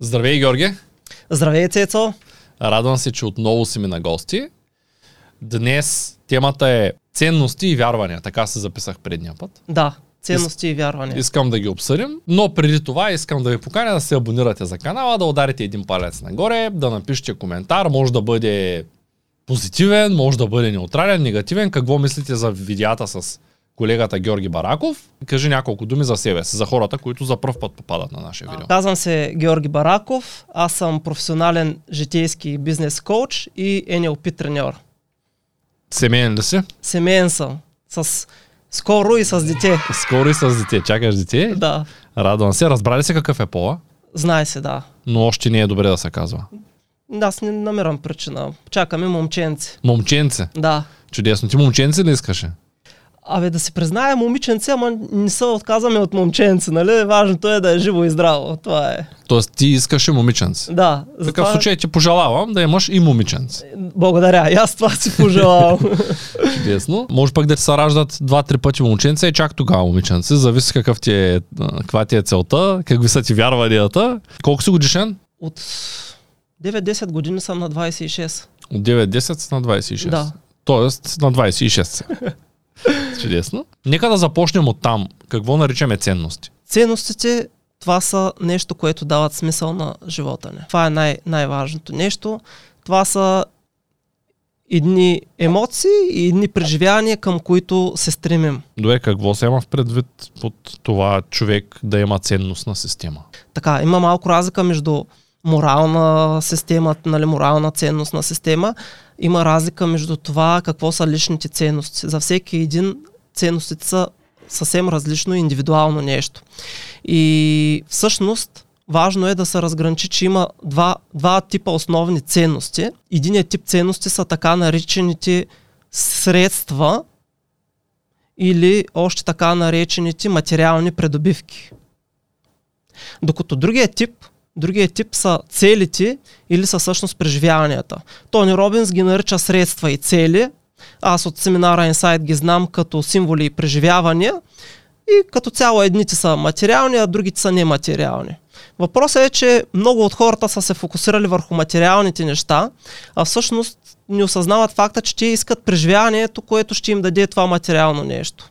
Здравей, Георги! Здравей, Цецо! Радвам се, че отново си ми на гости. Днес темата е ценности и вярвания. Така се записах предния път. Да, ценности и вярвания. Искам да ги обсъдим, но преди това искам да ви поканя да се абонирате за канала, да ударите един палец нагоре, да напишете коментар, може да бъде позитивен, може да бъде неутрален, негативен. Какво мислите за видеята с колегата Георги Бараков. Кажи няколко думи за себе си, за хората, които за първ път попадат на нашия видео. Казвам се Георги Бараков, аз съм професионален житейски бизнес коуч и NLP треньор. Семейен ли си? Семейен съм. С скоро и с дете. Скоро и с дете. Чакаш дете? Да. Радвам се. Разбрали се какъв е пола? Знае се, да. Но още не е добре да се казва. Да, аз не намирам причина. Чакаме момченце. Момченце? Да. Чудесно. Ти момченце ли искаше? Абе да се призная момиченце, ама не се отказваме от момченце, нали? Важното е да е живо и здраво. Това е. Тоест ти искаше момиченце? Да. В такъв случай ти пожелавам да имаш и момиченце. Благодаря. И аз това си пожелавам. Чудесно. Може пък да ти се раждат два-три пъти момченце и чак тогава момиченце. Зависи какъв ти е, каква ти е целта, какви са ти вярванията. Колко си годишен? От 9-10 години съм на 26. От 9-10 на 26. Да. Тоест на 26. Чудесно. Нека да започнем от там. Какво наричаме ценности? Ценностите това са нещо, което дават смисъл на живота ни. Това е най- най-важното нещо. Това са едни емоции и едни преживявания, към които се стремим. Добре, какво се има в предвид под това човек да има ценностна система? Така, има малко разлика между морална система, нали, морална ценностна система. Има разлика между това какво са личните ценности. За всеки един ценностите са съвсем различно индивидуално нещо. И всъщност важно е да се разграничи, че има два, два типа основни ценности. Единият тип ценности са така наречените средства или още така наречените материални придобивки. Докато другия тип Другия тип са целите или са всъщност преживяванията. Тони Робинс ги нарича средства и цели. Аз от семинара Insight ги знам като символи и преживявания. И като цяло едните са материални, а другите са нематериални. Въпросът е, че много от хората са се фокусирали върху материалните неща, а всъщност не осъзнават факта, че те искат преживяването, което ще им даде това материално нещо.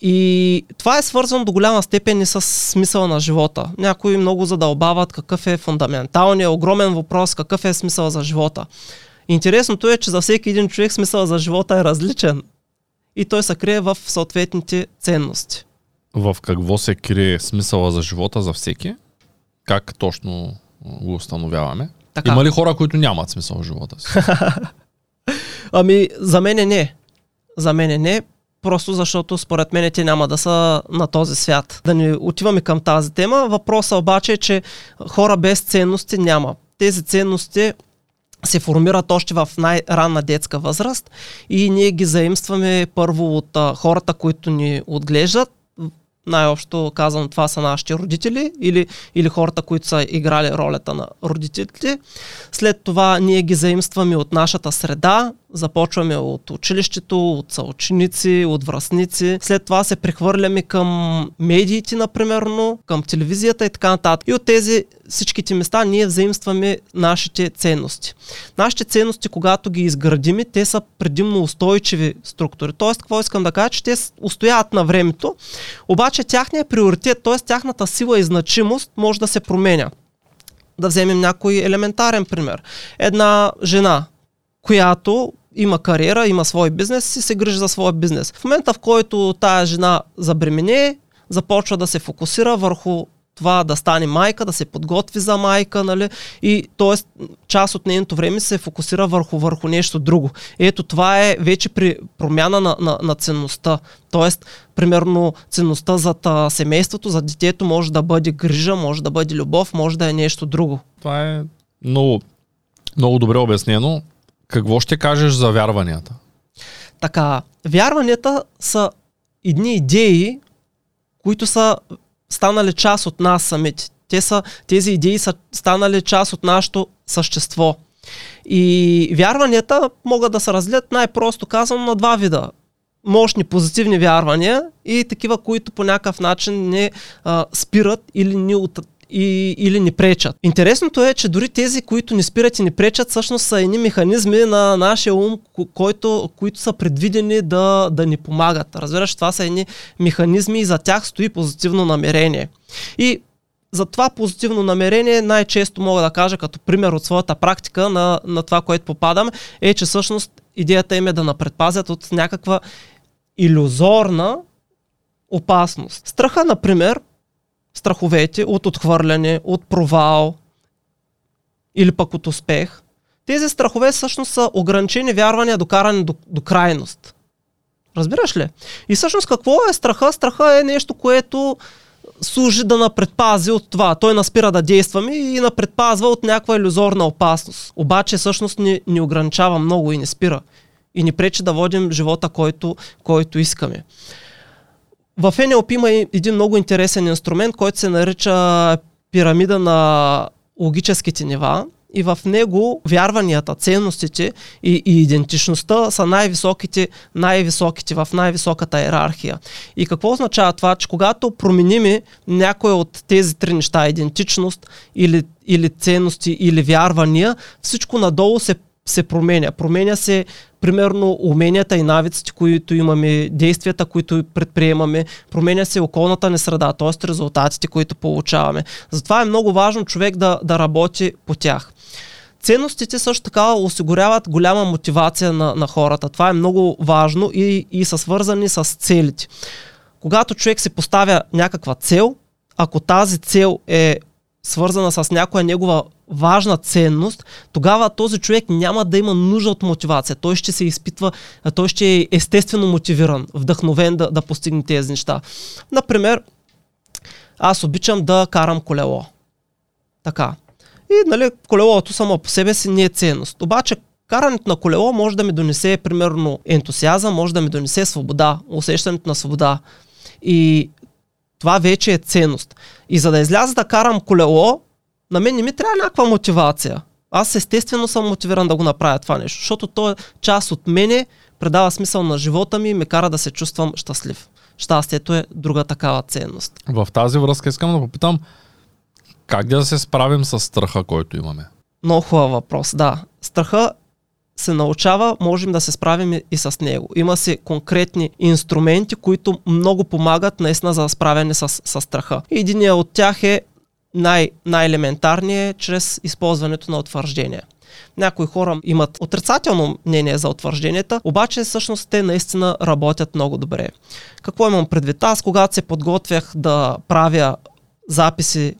И това е свързано до голяма степен и с смисъла на живота. Някои много задълбават какъв е фундаменталният, огромен въпрос, какъв е смисъл за живота. Интересното е, че за всеки един човек смисъл за живота е различен. И той се крие в съответните ценности. В какво се крие смисъла за живота за всеки? Как точно го установяваме? Така. Има ли хора, които нямат смисъл в живота си? ами, за мен не. За мен не просто защото според мен те няма да са на този свят. Да не отиваме към тази тема. Въпросът обаче е, че хора без ценности няма. Тези ценности се формират още в най-ранна детска възраст и ние ги заимстваме първо от хората, които ни отглеждат, най-общо казвам, това са нашите родители или, или хората, които са играли ролята на родителите. След това ние ги заимстваме от нашата среда, започваме от училището, от съученици, от връзници. След това се прехвърляме към медиите, например, към телевизията и така нататък. И от тези всичките места ние взаимстваме нашите ценности. Нашите ценности, когато ги изградиме, те са предимно устойчиви структури. Тоест, какво искам да кажа, че те устояват на времето, обаче тяхният приоритет, т.е. тяхната сила и значимост може да се променя. Да вземем някой елементарен пример. Една жена, която има кариера, има свой бизнес и се грижи за своя бизнес. В момента, в който тая жена забремене, започва да се фокусира върху това да стане майка, да се подготви за майка, нали? И т.е. част от нейното време се фокусира върху, върху нещо друго. Ето това е вече при промяна на, на, на ценността. Тоест, примерно, ценността за семейството, за детето може да бъде грижа, може да бъде любов, може да е нещо друго. Това е много, много добре обяснено. Какво ще кажеш за вярванията? Така, вярванията са едни идеи, които са станали част от нас самите. Те са, тези идеи са станали част от нашето същество. И вярванията могат да се разделят най-просто казано на два вида. Мощни позитивни вярвания и такива, които по някакъв начин не а, спират или ни от, и, или ни пречат. Интересното е, че дори тези, които ни спират и ни пречат, всъщност са едни механизми на нашия ум, който, които са предвидени да, да ни помагат. Разбираш, това са едни механизми и за тях стои позитивно намерение. И за това позитивно намерение най-често мога да кажа като пример от своята практика на, на това, което попадам, е, че всъщност идеята им е да напредпазят от някаква иллюзорна опасност. Страха, например, страховете от отхвърляне, от провал или пък от успех. Тези страхове всъщност са ограничени вярвания, докарани до, до крайност. Разбираш ли? И всъщност какво е страха? Страха е нещо, което служи да напредпази от това. Той наспира да действаме и напредпазва от някаква иллюзорна опасност. Обаче всъщност ни, ни ограничава много и не спира. И ни пречи да водим живота, който, който искаме. В NLP има един много интересен инструмент, който се нарича пирамида на логическите нива и в него вярванията, ценностите и, и идентичността са най-високите, най-високите в най-високата иерархия. И какво означава това, че когато променим някои от тези три неща, идентичност или, или ценности или вярвания, всичко надолу се се променя. Променя се, примерно, уменията и навиците, които имаме, действията, които предприемаме, променя се околната ни среда, т.е. резултатите, които получаваме. Затова е много важно човек да, да работи по тях. Ценностите също така осигуряват голяма мотивация на, на хората. Това е много важно и, и са свързани с целите. Когато човек се поставя някаква цел, ако тази цел е свързана с някоя негова важна ценност, тогава този човек няма да има нужда от мотивация. Той ще се изпитва, той ще е естествено мотивиран, вдъхновен да, да постигне тези неща. Например, аз обичам да карам колело. Така. И нали, колелото само по себе си не е ценност. Обаче карането на колело може да ми донесе примерно ентусиазъм, може да ми донесе свобода, усещането на свобода. И това вече е ценност. И за да изляза да карам колело, на мен не ми трябва някаква мотивация. Аз естествено съм мотивиран да го направя това нещо, защото то е част от мене, предава смисъл на живота ми и ме кара да се чувствам щастлив. Щастието е друга такава ценност. В тази връзка искам да попитам, как да се справим с страха, който имаме? Много хубав въпрос, да. Страха се научава, можем да се справим и с него. Има си конкретни инструменти, които много помагат наистина за справяне с, с страха. Единият от тях е най- най-елементарният е чрез използването на утвърждения. Някои хора имат отрицателно мнение за утвържденията, обаче всъщност те наистина работят много добре. Какво имам предвид? Аз когато се подготвях да правя записи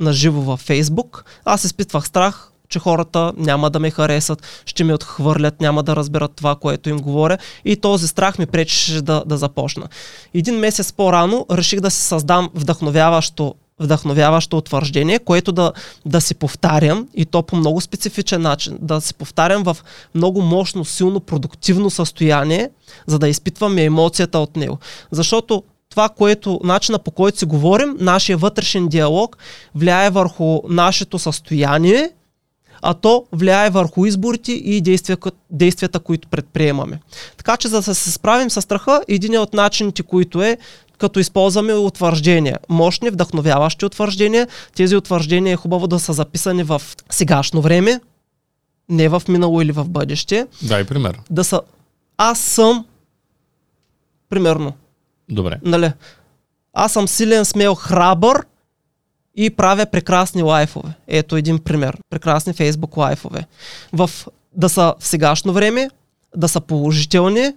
на живо във Фейсбук, аз изпитвах страх че хората няма да ме харесат, ще ме отхвърлят, няма да разберат това, което им говоря и този страх ми пречеше да, да започна. Един месец по-рано реших да си създам вдъхновяващо вдъхновяващо утвърждение, което да, да си повтарям и то по много специфичен начин. Да си повтарям в много мощно, силно, продуктивно състояние, за да изпитваме емоцията от него. Защото това, което, начина по който си говорим, нашия вътрешен диалог влияе върху нашето състояние а то влияе върху изборите и действията, действията които предприемаме. Така че за да се справим с страха, един от начините, които е като използваме утвърждения. Мощни, вдъхновяващи утвърждения. Тези утвърждения е хубаво да са записани в сегашно време, не в минало или в бъдеще. Дай пример. Да са аз съм примерно. Добре. Нали? Аз съм силен, смел, храбър и правя прекрасни лайфове. Ето един пример. Прекрасни фейсбук лайфове. В, да са в сегашно време, да са положителни,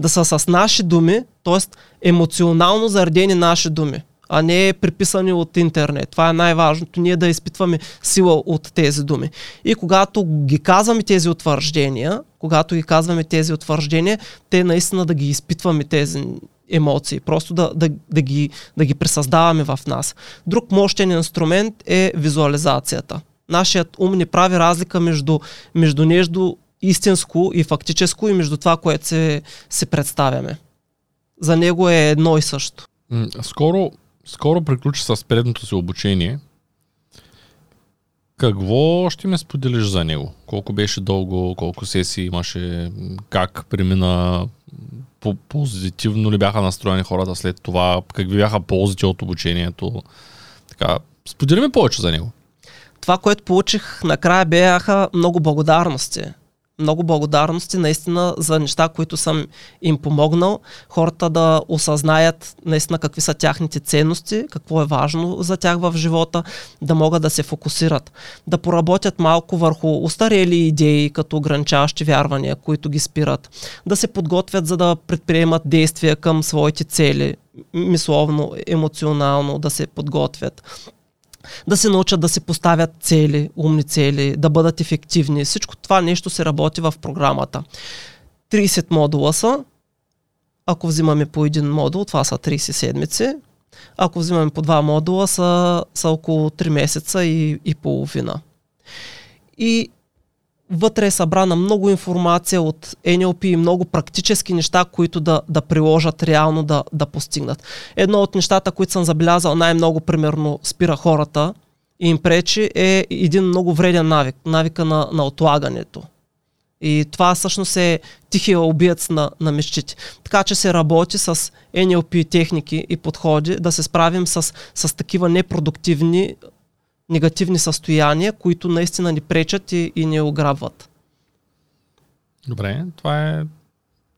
да са с наши думи, т.е. емоционално заредени наши думи, а не приписани от интернет. Това е най-важното, ние да изпитваме сила от тези думи. И когато ги казваме тези утвърждения, когато ги казваме тези утвърждения, те наистина да ги изпитваме тези емоции, просто да, да, да, ги, да ги пресъздаваме в нас. Друг мощен инструмент е визуализацията. Нашият ум не прави разлика между, между нещо истинско и фактическо и между това, което се, се представяме. За него е едно и също. Скоро, скоро приключи с предното си обучение. Какво ще ме споделиш за него? Колко беше дълго, колко сесии имаше, как премина позитивно ли бяха настроени хората след това, какви бяха ползите от обучението? Така, сподели ми повече за него. Това, което получих накрая бяха много благодарности. Много благодарности наистина за неща, които съм им помогнал. Хората да осъзнаят наистина какви са тяхните ценности, какво е важно за тях в живота, да могат да се фокусират. Да поработят малко върху устарели идеи, като ограничаващи вярвания, които ги спират. Да се подготвят за да предприемат действия към своите цели, мисловно, емоционално да се подготвят да се научат да се поставят цели, умни цели, да бъдат ефективни. Всичко това нещо се работи в програмата. 30 модула са. Ако взимаме по един модул, това са 30 седмици. Ако взимаме по два модула, са, са около 3 месеца и, и половина. И вътре е събрана много информация от NLP и много практически неща, които да, да приложат реално да, да постигнат. Едно от нещата, които съм забелязал най-много, примерно, спира хората и им пречи, е един много вреден навик, навика на, на отлагането. И това всъщност е тихия убиец на, на мечтите. Така че се работи с NLP техники и подходи да се справим с, с такива непродуктивни негативни състояния, които наистина ни пречат и, и ни ограбват. Добре, това е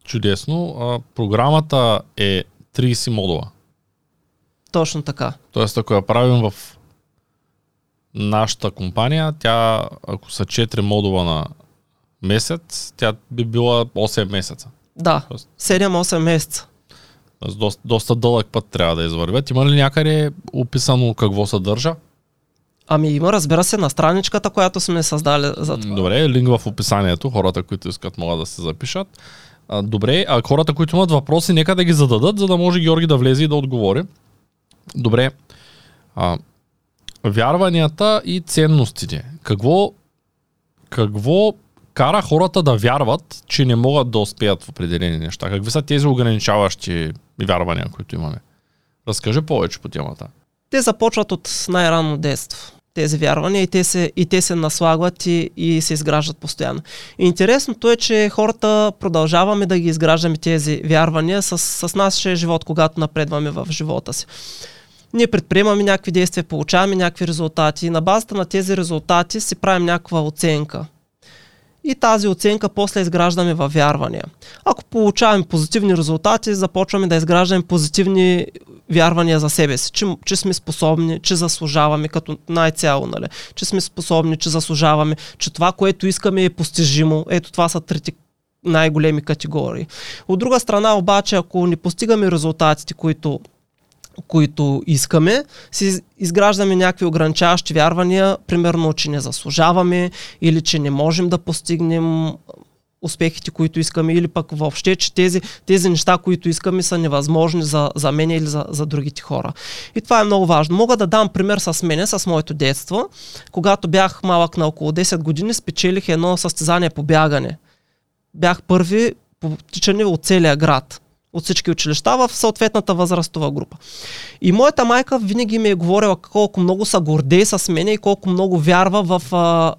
чудесно. А, програмата е 30 модула. Точно така. Тоест, ако я правим в нашата компания, тя, ако са 4 модула на месец, тя би била 8 месеца. Да, 7-8 месеца. Доста, доста дълъг път трябва да извървят. Има ли някъде описано какво съдържа? Ами има, разбира се, на страничката, която сме създали за това. Добре, линк в описанието, хората, които искат могат да се запишат. А, добре, а хората, които имат въпроси, нека да ги зададат, за да може Георги да влезе и да отговори. Добре, а, вярванията и ценностите. Какво, какво кара хората да вярват, че не могат да успеят в определени неща? Какви са тези ограничаващи вярвания, които имаме? Разкажи повече по темата. Те започват от най-ранно детство тези вярвания и те се, и те се наслагват и, и се изграждат постоянно. Интересното е, че хората продължаваме да ги изграждаме тези вярвания с, с нашия живот, когато напредваме в живота си. Ние предприемаме някакви действия, получаваме някакви резултати и на базата на тези резултати си правим някаква оценка. И тази оценка после изграждаме във вярвания. Ако получаваме позитивни резултати, започваме да изграждаме позитивни вярвания за себе си, че, че сме способни, че заслужаваме като най-цяло, нали? че сме способни, че заслужаваме, че това, което искаме е постижимо. Ето това са трите най-големи категории. От друга страна обаче, ако не постигаме резултатите, които които искаме, си изграждаме някакви ограничаващи вярвания, примерно, че не заслужаваме или че не можем да постигнем успехите, които искаме, или пък въобще, че тези, тези неща, които искаме, са невъзможни за, за мен или за, за другите хора. И това е много важно. Мога да дам пример с мене, с моето детство. Когато бях малък на около 10 години, спечелих едно състезание по бягане. Бях първи по тичане от целия град от всички училища в съответната възрастова група. И моята майка винаги ми е говорила колко много са гордей с мене и колко много вярва в,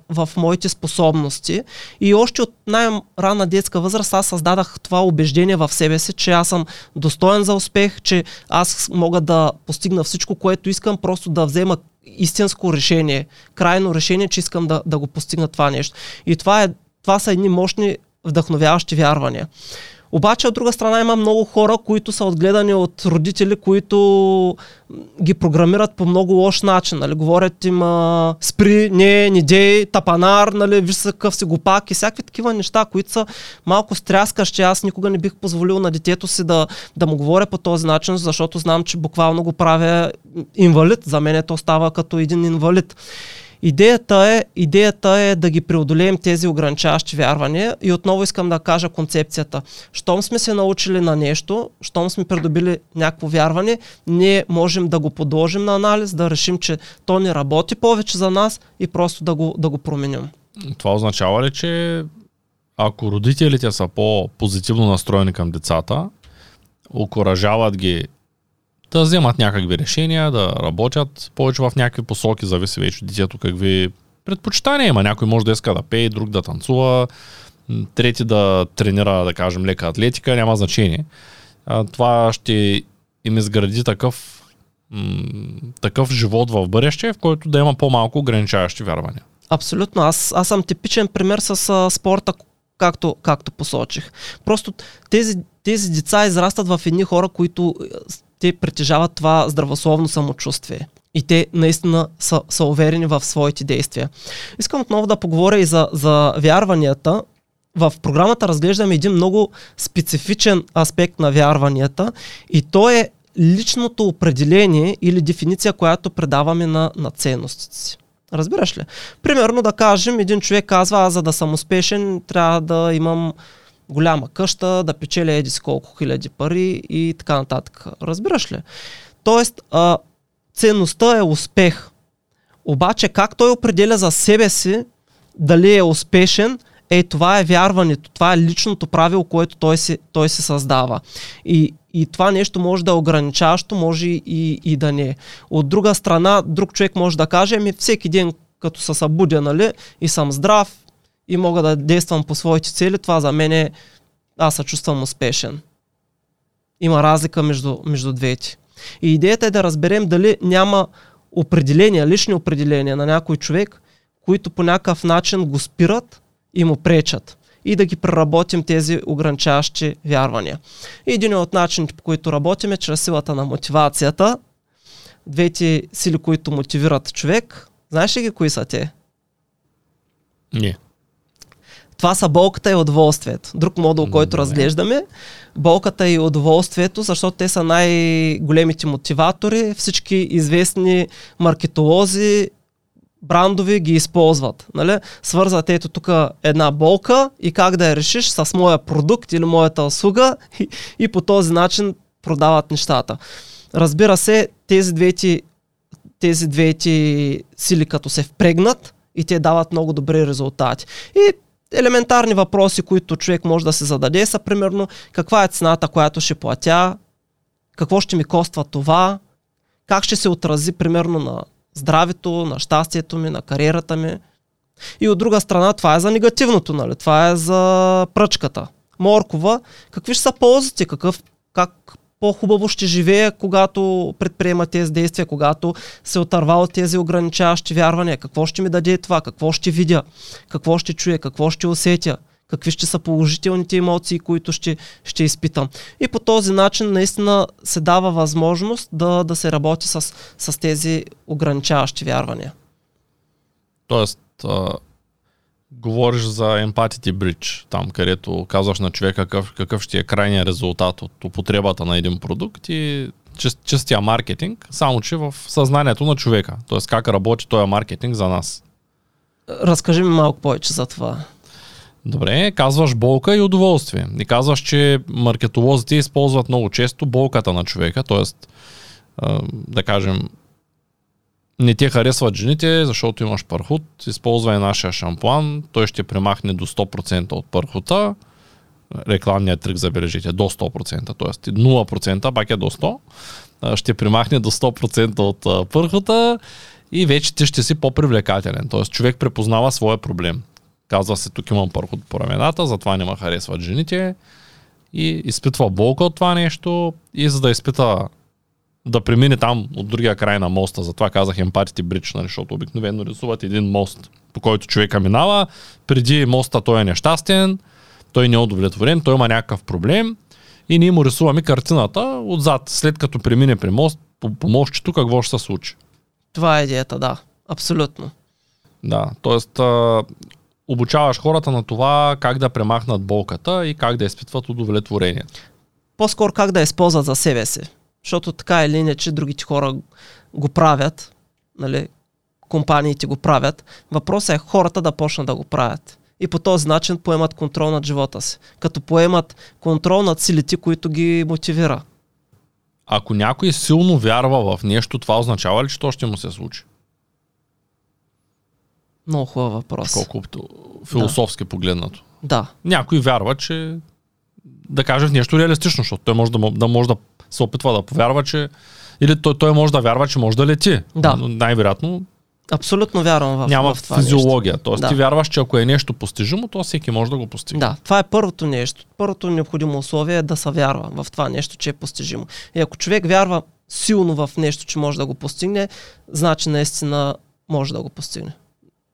в моите способности. И още от най-ранна детска възраст аз създадах това убеждение в себе си, че аз съм достоен за успех, че аз мога да постигна всичко, което искам, просто да взема истинско решение, крайно решение, че искам да, да го постигна това нещо. И това, е, това са едни мощни вдъхновяващи вярвания. Обаче от друга страна има много хора, които са отгледани от родители, които ги програмират по много лош начин. Нали? Говорят им а, спри, не, не тапанар, нали? виж се какъв си пак и всякакви такива неща, които са малко стряскащи. Аз никога не бих позволил на детето си да, да му говоря по този начин, защото знам, че буквално го правя инвалид. За мен то става като един инвалид. Идеята е, идеята е да ги преодолеем тези ограничаващи вярвания и отново искам да кажа концепцията. Щом сме се научили на нещо, щом сме придобили някакво вярване, ние можем да го подложим на анализ, да решим, че то не работи повече за нас и просто да го, да го променим. Това означава ли, че ако родителите са по-позитивно настроени към децата, окоръжават ги да вземат някакви решения, да работят повече в някакви посоки, зависи вече от детето какви предпочитания има. Някой може да иска да пее, друг да танцува, трети да тренира, да кажем, лека атлетика, няма значение. Това ще им изгради такъв такъв живот в бъдеще, в който да има по-малко ограничаващи вярвания. Абсолютно. Аз, аз съм типичен пример с а, спорта, както, както посочих. Просто тези, тези деца израстат в едни хора, които те притежават това здравословно самочувствие. И те наистина са, са уверени в своите действия. Искам отново да поговоря и за, за вярванията. В програмата разглеждаме един много специфичен аспект на вярванията и то е личното определение или дефиниция, която предаваме на, на ценностите си. Разбираш ли? Примерно да кажем, един човек казва, аз за да съм успешен, трябва да имам голяма къща, да печеля еди с колко хиляди пари и така нататък. Разбираш ли? Тоест, а, ценността е успех. Обаче как той определя за себе си дали е успешен, е това е вярването, това е личното правило, което той се, той създава. И, и това нещо може да е ограничаващо, може и, и да не е. От друга страна, друг човек може да каже, ми всеки ден като се събудя, нали, и съм здрав, и мога да действам по своите цели, това за мен е, аз се чувствам успешен. Има разлика между, между двете. И идеята е да разберем дали няма определения, лични определения на някой човек, които по някакъв начин го спират и му пречат и да ги преработим тези ограничаващи вярвания. Един от начините, по които работим е чрез силата на мотивацията. Двете сили, които мотивират човек, знаеш ли ги кои са те? Не. Това са болката и удоволствието. Друг модул, който разглеждаме. Болката и удоволствието, защото те са най-големите мотиватори. Всички известни маркетолози брандови ги използват. Нали? Свързват ето тук една болка и как да я решиш с моя продукт или моята услуга и, и по този начин продават нещата. Разбира се, тези двете, тези двете сили като се впрегнат и те дават много добри резултати. И елементарни въпроси, които човек може да се зададе са примерно каква е цената, която ще платя, какво ще ми коства това, как ще се отрази примерно на здравето, на щастието ми, на кариерата ми. И от друга страна, това е за негативното, нали? Това е за пръчката. Моркова, какви ще са ползите, какъв, как по-хубаво ще живея, когато предприема тези действия, когато се отърва от тези ограничаващи вярвания, какво ще ми даде това, какво ще видя, какво ще чуя, какво ще усетя? Какви ще са положителните емоции, които ще, ще изпитам. И по този начин наистина се дава възможност да, да се работи с, с тези ограничаващи вярвания. Тоест, говориш за Empathy Bridge, там където казваш на човека какъв, какъв ще е крайният резултат от употребата на един продукт и чистия маркетинг, само че в съзнанието на човека. Тоест как работи този маркетинг за нас. Разкажи ми малко повече за това. Добре, казваш болка и удоволствие. И казваш, че маркетолозите използват много често болката на човека, т.е. да кажем, не те харесват жените, защото имаш пърхот, използвай нашия шампуан, той ще премахне до 100% от пърхота, рекламният трик, забележите, до 100%, т.е. 0%, пак е до 100%, ще примахне до 100% от пърхота и вече ти ще си по-привлекателен. Т.е. човек препознава своя проблем. Казва се, тук имам пърхот по рамената, затова не ме харесват жените. И изпитва болка от това нещо. И за да изпита да премине там от другия край на моста, затова казах емпатите бридж, нали, защото обикновено рисуват един мост, по който човека минава. Преди моста той е нещастен, той не е удовлетворен, той има някакъв проблем и ние му рисуваме картината отзад, след като премине при мост, по, по мостчето, какво ще се случи. Това е идеята, да. Абсолютно. Да, т.е обучаваш хората на това как да премахнат болката и как да изпитват удовлетворение. По-скоро как да използват за себе си. Защото така или иначе другите хора го правят, нали, компаниите го правят. Въпросът е хората да почнат да го правят. И по този начин поемат контрол над живота си. Като поемат контрол над силите, които ги мотивира. Ако някой силно вярва в нещо, това означава ли, че то ще му се случи? Много хубав въпрос. Колкото философски да. погледнато. Да. Някой вярва, че да каже в нещо реалистично, защото той може да, да, може да се опитва да повярва, че или той, той може да вярва, че може да лети. Да. Но най-вероятно Абсолютно вярвам в, Няма в това физиология. Нещо. Тоест да. ти вярваш, че ако е нещо постижимо, то всеки може да го постигне. Да, това е първото нещо. Първото необходимо условие е да се вярва в това нещо, че е постижимо. И ако човек вярва силно в нещо, че може да го постигне, значи наистина може да го постигне.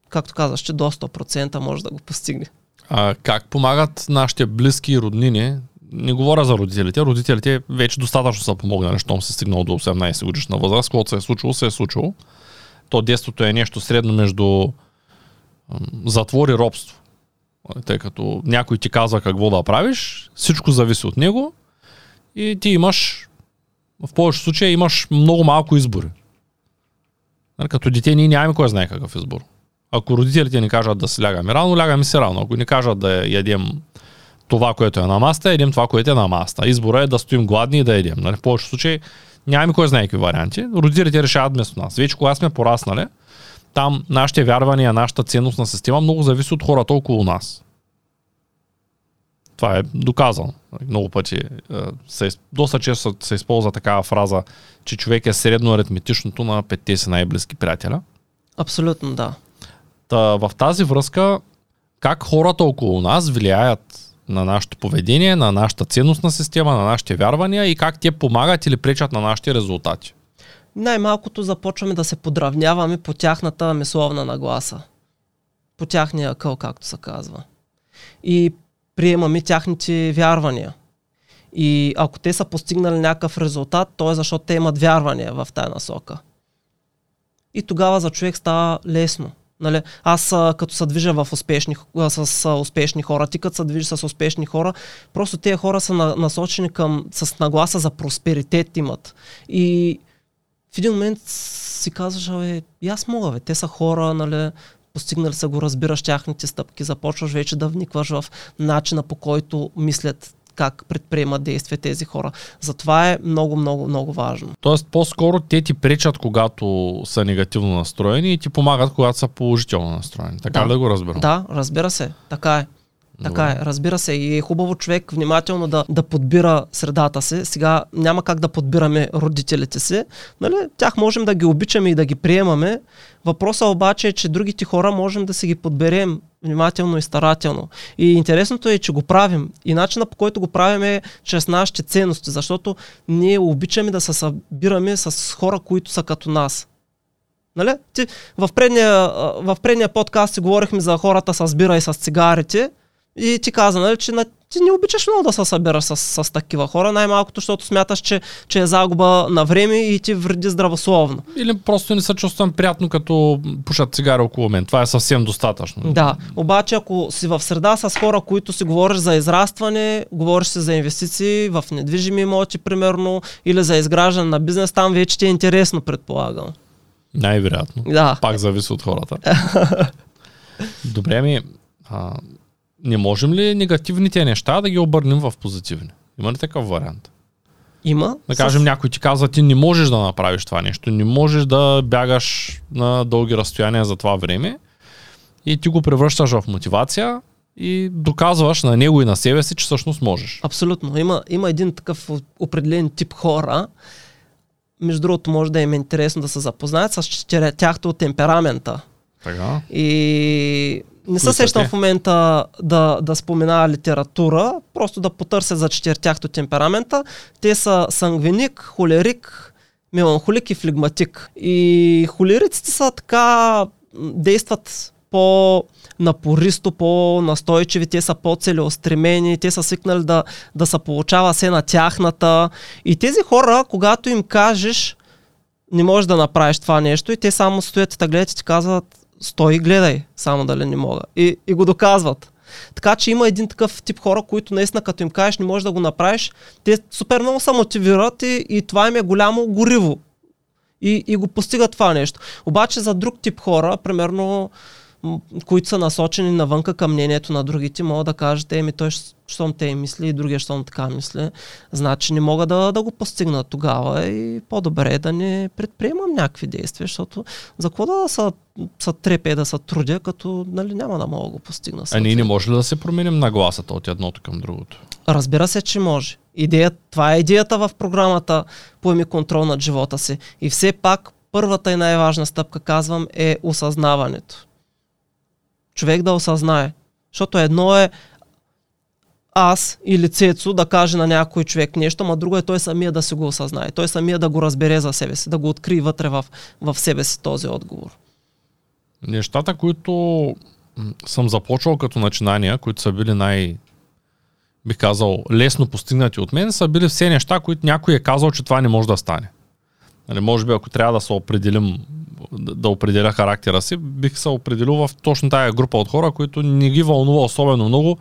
Както казваш, че до 100% може да го постигне. А как помагат нашите близки и роднини? Не говоря за родителите. Родителите вече достатъчно са помогнали, щом се стигнал до 18 годишна възраст. Когато се е случило, се е случило. То детството е нещо средно между затвор и робство. Тъй като някой ти казва какво да правиш, всичко зависи от него и ти имаш, в повечето случаи имаш много малко избори. Нали, като дете ние нямаме кой знае какъв избор. Ако родителите ни кажат да си лягаме рано, лягаме си рано. Ако ни кажат да ядем това, което е на маста, едем това, което е на маста. Избора е да стоим гладни и да едем. Нали? В повечето случаи нямаме кой знае какви варианти. Родителите решават вместо нас. Вече когато сме пораснали, там нашите вярвания, нашата ценностна система много зависи от хората около нас. Това е доказано. Много пъти е, се, доста често се използва такава фраза, че човек е средно аритметичното на петте си най-близки приятеля. Абсолютно, да. Та, в тази връзка, как хората около нас влияят на нашето поведение, на нашата ценностна система, на нашите вярвания и как те помагат или пречат на нашите резултати? Най-малкото започваме да се подравняваме по тяхната мисловна нагласа. По тяхния къл, както се казва. И приемаме тяхните вярвания. И ако те са постигнали някакъв резултат, то е защото те имат вярвания в тази насока. И тогава за човек става лесно. Нали? Аз като се движа в успешни, с успешни хора, ти като се движиш с успешни хора, просто тези хора са на, насочени към, с нагласа за просперитет имат. И в един момент си казваш, абе, аз мога, бе, те са хора, нали, постигнали са го, разбираш тяхните стъпки, започваш вече да вникваш в начина по който мислят как предприемат действия тези хора. Затова е много, много, много важно. Тоест, по-скоро те ти пречат, когато са негативно настроени и ти помагат, когато са положително настроени. Така да. да го разбирам? Да, разбира се. Така е. Така е, разбира се. И е хубаво човек внимателно да, да подбира средата си. Сега няма как да подбираме родителите си. Нали? Тях можем да ги обичаме и да ги приемаме. Въпросът обаче е, че другите хора можем да си ги подберем внимателно и старателно. И интересното е, че го правим. И начинът по който го правим е чрез нашите ценности, защото ние обичаме да се събираме с хора, които са като нас. Нали? Ти, в, предния, в предния подкаст си говорихме за хората с бира и с цигарите. И ти каза, нали, че на, ти не обичаш много да се събираш с, с такива хора, най-малкото, защото смяташ, че, че е загуба на време и ти вреди здравословно. Или просто не се чувствам приятно, като пушат цигари около мен. Това е съвсем достатъчно. Да, обаче ако си в среда с хора, които си говориш за израстване, говориш си за инвестиции в недвижими имоти, примерно, или за изграждане на бизнес, там вече ти е интересно, предполагам. Най-вероятно. Да. Пак зависи от хората. Добре ми, а, не можем ли негативните неща да ги обърнем в позитивни? Има ли такъв вариант? Има. Да кажем, някой ти казва, ти не можеш да направиш това нещо, не можеш да бягаш на дълги разстояния за това време и ти го превръщаш в мотивация и доказваш на него и на себе си, че всъщност можеш. Абсолютно. Има, има един такъв определен тип хора. Между другото, може да им е интересно да се запознаят с четирятяхто от темперамента. Така. И не се сещам в момента да, да спомена литература, просто да потърся за четиртяхто темперамента. Те са сангвиник, холерик, меланхолик и флегматик. И холериците са така, действат по напористо, по-настойчиви, те са по-целеустремени, те са свикнали да, да се получава се на тяхната. И тези хора, когато им кажеш, не можеш да направиш това нещо и те само стоят и те гледат и ти казват, стой и гледай, само дали не мога. И, и го доказват. Така че има един такъв тип хора, които наистина като им кажеш не можеш да го направиш, те супер много се мотивират и, и това им е голямо гориво. И, и го постигат това нещо. Обаче за друг тип хора, примерно, които са насочени навънка към мнението на другите, могат да кажат, еми той, щ- щом те мисли и другия, щом така мисли, значи не мога да, да го постигна тогава и по-добре е да не предприемам някакви действия, защото за какво да се, се трепе да се трудя, като нали, няма да мога да го постигна. А ние не може ли да се променим нагласата от едното към другото? Разбира се, че може. Идея, това е идеята в програмата Поеми контрол над живота си. И все пак първата и най-важна стъпка, казвам, е осъзнаването. Човек да осъзнае. Защото едно е аз или Цецо да каже на някой човек нещо, ма друго е той самия да си го осъзнае. Той самия да го разбере за себе си, да го открие вътре в, в себе си този отговор. Нещата, които съм започвал като начинания, които са били най- бих казал, лесно постигнати от мен, са били все неща, които някой е казал, че това не може да стане. Нали, може би ако трябва да се определим, да определя характера си, бих се определил в точно тая група от хора, които не ги вълнува особено много,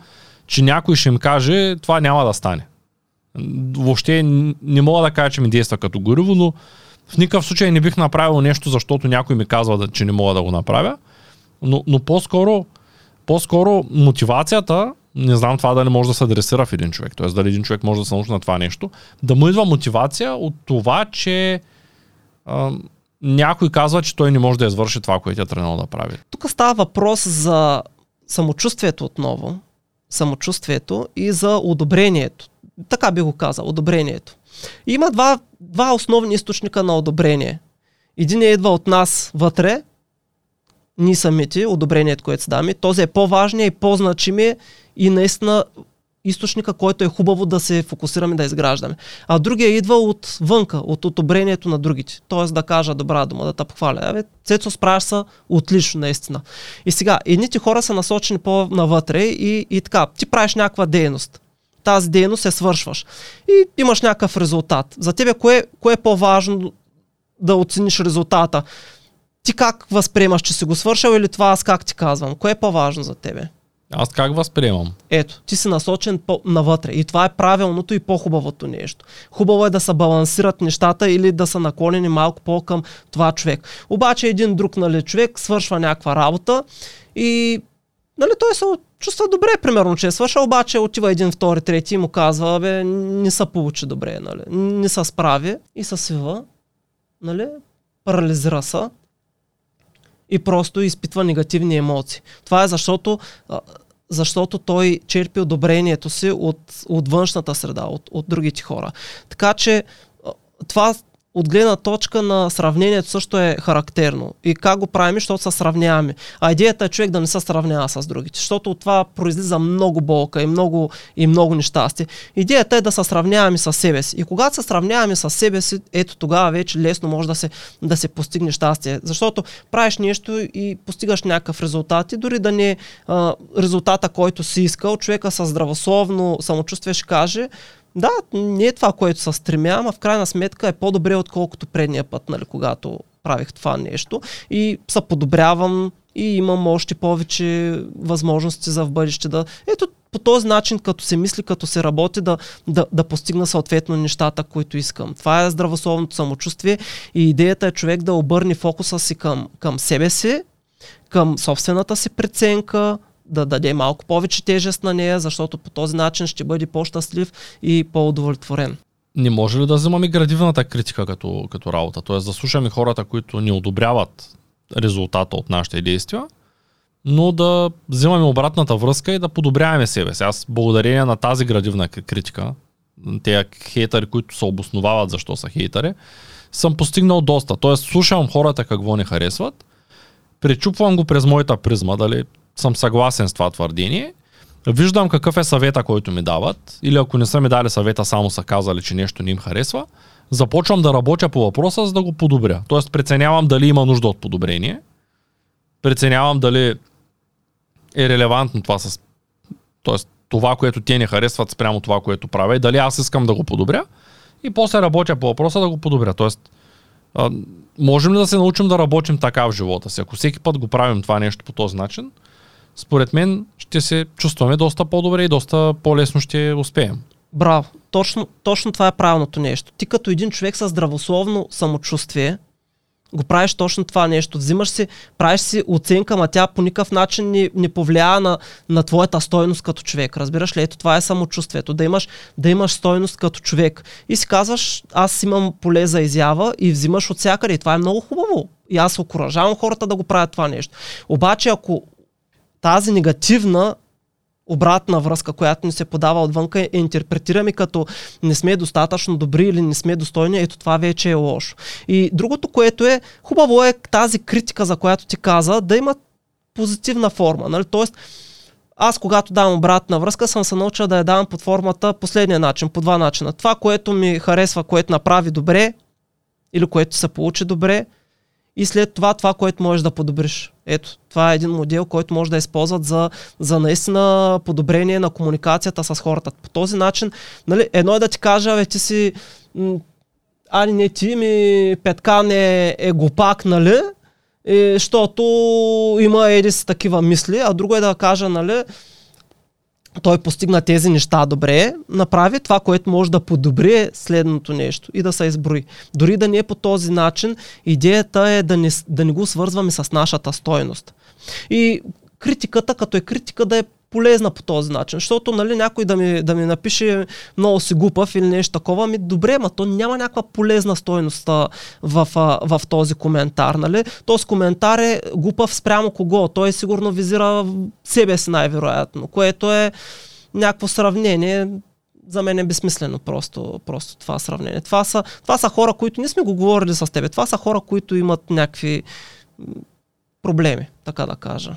че някой ще им каже, това няма да стане. Въобще не мога да кажа, че ми действа като гориво, но в никакъв случай не бих направил нещо, защото някой ми казва, че не мога да го направя. Но, но по-скоро, по-скоро мотивацията, не знам това дали може да се адресира в един човек, т.е. дали един човек може да се научи на това нещо, да му идва мотивация от това, че а, някой казва, че той не може да извърши това, което е тръгнал да прави. Тук става въпрос за самочувствието отново, самочувствието и за одобрението. Така би го казал, одобрението. И има два, два основни източника на одобрение. Един е идва от нас вътре, ние самите, одобрението, което се даме. Този е по-важният и по-значимия и наистина източника, който е хубаво да се фокусираме да изграждаме. А другия идва от вънка, от одобрението на другите. Тоест да кажа добра дума, да те похваля. Абе, Цецо справяш се отлично, наистина. И сега, едните хора са насочени по-навътре и, и така, ти правиш някаква дейност. Тази дейност се свършваш. И имаш някакъв резултат. За тебе кое, кое е по-важно да оцениш резултата? Ти как възприемаш, че си го свършил или това аз как ти казвам? Кое е по-важно за тебе? Аз как възприемам? Ето, ти си насочен по- навътре и това е правилното и по-хубавото нещо. Хубаво е да се балансират нещата или да са наклонени малко по-към това човек. Обаче един друг нали, човек свършва някаква работа и нали, той се чувства добре, примерно, че е свършил, обаче отива един, втори, трети и му казва, бе, не се получи добре, нали, не се справи и се свива, нали, парализира се и просто изпитва негативни емоции. Това е защото, защото той черпи одобрението си от, от външната среда, от, от другите хора. Така че това от гледна точка на сравнението също е характерно. И как го правим, защото се сравняваме. А идеята е човек да не се сравнява с другите, защото от това произлиза много болка и много, и много нещастие. Идеята е да се сравняваме с себе си. И когато се сравняваме с себе си, ето тогава вече лесно може да се, да се постигне щастие. Защото правиш нещо и постигаш някакъв резултат и дори да не е резултата, който си искал, човека с здравословно самочувствие ще каже, да, не е това, което се стремя, ама в крайна сметка е по-добре, отколкото предния път, нали, когато правих това нещо. И се подобрявам и имам още повече възможности за в бъдеще да... Ето по този начин, като се мисли, като се работи, да, да, да постигна съответно нещата, които искам. Това е здравословното самочувствие и идеята е човек да обърне фокуса си към, към себе си, към собствената си преценка, да даде малко повече тежест на нея, защото по този начин ще бъде по-щастлив и по-удовлетворен. Не може ли да вземаме градивната критика като, като работа? Тоест да слушаме хората, които ни одобряват резултата от нашите действия, но да вземаме обратната връзка и да подобряваме себе си. Аз благодарение на тази градивна критика, тези хейтери, които се обосновават защо са хейтери, съм постигнал доста. Тоест слушам хората какво не харесват, пречупвам го през моята призма, дали съм съгласен с това твърдение. Виждам какъв е съвета, който ми дават, или ако не са ми дали съвета, само са казали, че нещо не им харесва, започвам да работя по въпроса, за да го подобря. Тоест преценявам дали има нужда от подобрение, преценявам дали е релевантно това с... Тоест това, което те не харесват спрямо това, което правя и дали аз искам да го подобря и после работя по въпроса да го подобря. Тоест, можем ли да се научим да работим така в живота си? Ако всеки път го правим това нещо по този начин, според мен ще се чувстваме доста по-добре и доста по-лесно ще успеем. Браво. Точно, точно това е правилното нещо. Ти като един човек с здравословно самочувствие, го правиш точно това нещо. Взимаш си, правиш си оценка, ма тя по никакъв начин не, не повлиява на, на твоята стойност като човек. Разбираш ли? Ето това е самочувствието. Да имаш, да имаш стойност като човек. И си казваш, аз имам поле за изява и взимаш от всякъде. И това е много хубаво. И аз окоръжавам хората да го правят това нещо. Обаче, ако тази негативна обратна връзка, която ни се подава отвънка, е интерпретираме като не сме достатъчно добри или не сме достойни, ето това вече е лошо. И другото, което е, хубаво е тази критика, за която ти каза, да има позитивна форма. Нали? Тоест, аз когато давам обратна връзка, съм се научил да я давам под формата последния начин, по два начина. Това, което ми харесва, което направи добре, или което се получи добре, и след това това, което можеш да подобриш. Ето, това е един модел, който може да използват за, за наистина подобрение на комуникацията с хората. По този начин, нали, едно е да ти кажа, бе, ти си, али не ти ми, Петка не е глупак, нали? Защото има еди си такива мисли, а друго е да кажа, нали, той постигна тези неща добре, направи това, което може да подобри следното нещо и да се изброи. Дори да не е по този начин, идеята е да не, да не го свързваме с нашата стойност. И критиката, като е критика, да е полезна по този начин. Защото нали, някой да ми, да ми напише много си глупав или нещо такова, ми добре, ма то няма някаква полезна стойност в, в, този коментар. Нали? Този коментар е глупав спрямо кого. Той сигурно визира себе си най-вероятно, което е някакво сравнение, за мен е безсмислено просто, просто това сравнение. Това са, това са хора, които не сме го говорили с тебе. Това са хора, които имат някакви проблеми, така да кажа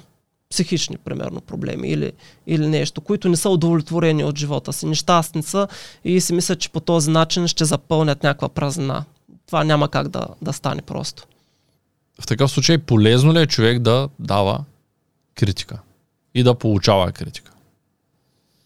психични, примерно, проблеми или, или нещо, които не са удовлетворени от живота си, нещастни са и си мислят, че по този начин ще запълнят някаква празнина. Това няма как да, да стане просто. В такъв случай полезно ли е човек да дава критика и да получава критика?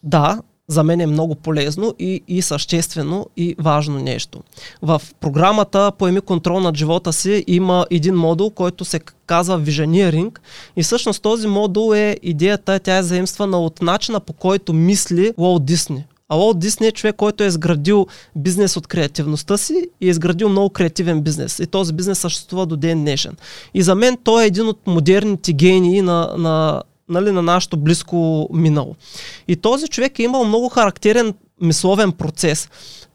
Да, за мен е много полезно и, и съществено и важно нещо. В програмата Поеми контрол над живота си има един модул, който се казва Visioneering и всъщност този модул е идеята, тя е заимствана от начина по който мисли Уолт Дисни. А Уолт Дисни е човек, който е изградил бизнес от креативността си и е изградил много креативен бизнес. И този бизнес съществува до ден днешен. И за мен той е един от модерните гении на, на нали, на нашето близко минало. И този човек е имал много характерен мисловен процес.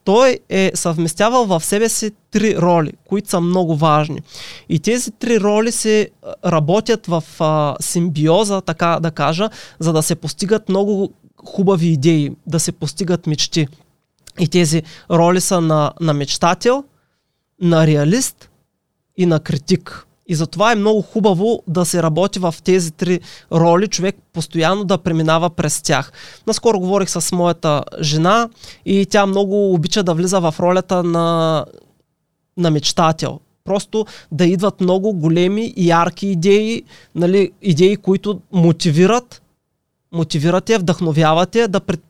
Той е съвместявал в себе си три роли, които са много важни. И тези три роли се работят в а, симбиоза, така да кажа, за да се постигат много хубави идеи, да се постигат мечти. И тези роли са на, на мечтател, на реалист и на критик. И затова е много хубаво да се работи в тези три роли, човек постоянно да преминава през тях. Наскоро говорих с моята жена и тя много обича да влиза в ролята на, на мечтател. Просто да идват много големи и ярки идеи, нали, идеи, които мотивират, мотивират я, вдъхновяват я да, пред,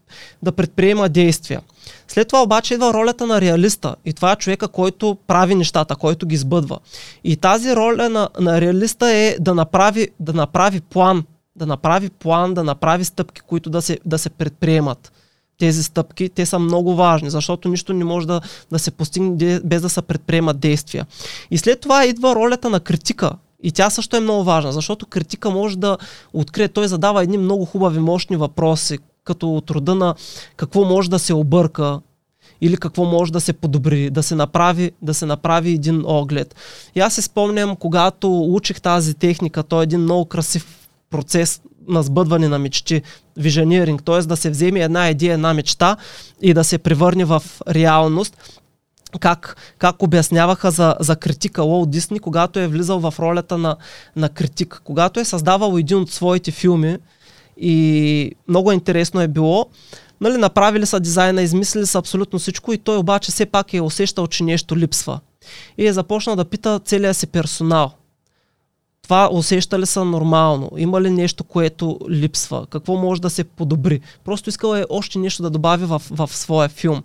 да предприема действия. След това обаче идва ролята на реалиста и това е човека, който прави нещата, който ги сбъдва. И тази роля на, на реалиста е да направи, да направи план, да направи план, да направи стъпки, които да се, да се предприемат. Тези стъпки, те са много важни, защото нищо не може да, да се постигне без да се предприемат действия. И след това идва ролята на критика, и тя също е много важна, защото критика може да открие. Той задава едни много хубави, мощни въпроси, като от рода на какво може да се обърка или какво може да се подобри, да се направи, да се направи един оглед. И аз се спомням, когато учих тази техника, то е един много красив процес на сбъдване на мечти, вижениринг, т.е. да се вземе една идея, една мечта и да се превърне в реалност как, как обясняваха за, за критика Уолт Дисни, когато е влизал в ролята на, на критик. Когато е създавал един от своите филми, и много интересно е било. Нали, направили са дизайна, измислили са абсолютно всичко и той обаче все пак е усещал, че нещо липсва. И е започнал да пита целия си персонал. Това усеща ли са нормално? Има ли нещо, което липсва? Какво може да се подобри? Просто искал е още нещо да добави в, в своя филм.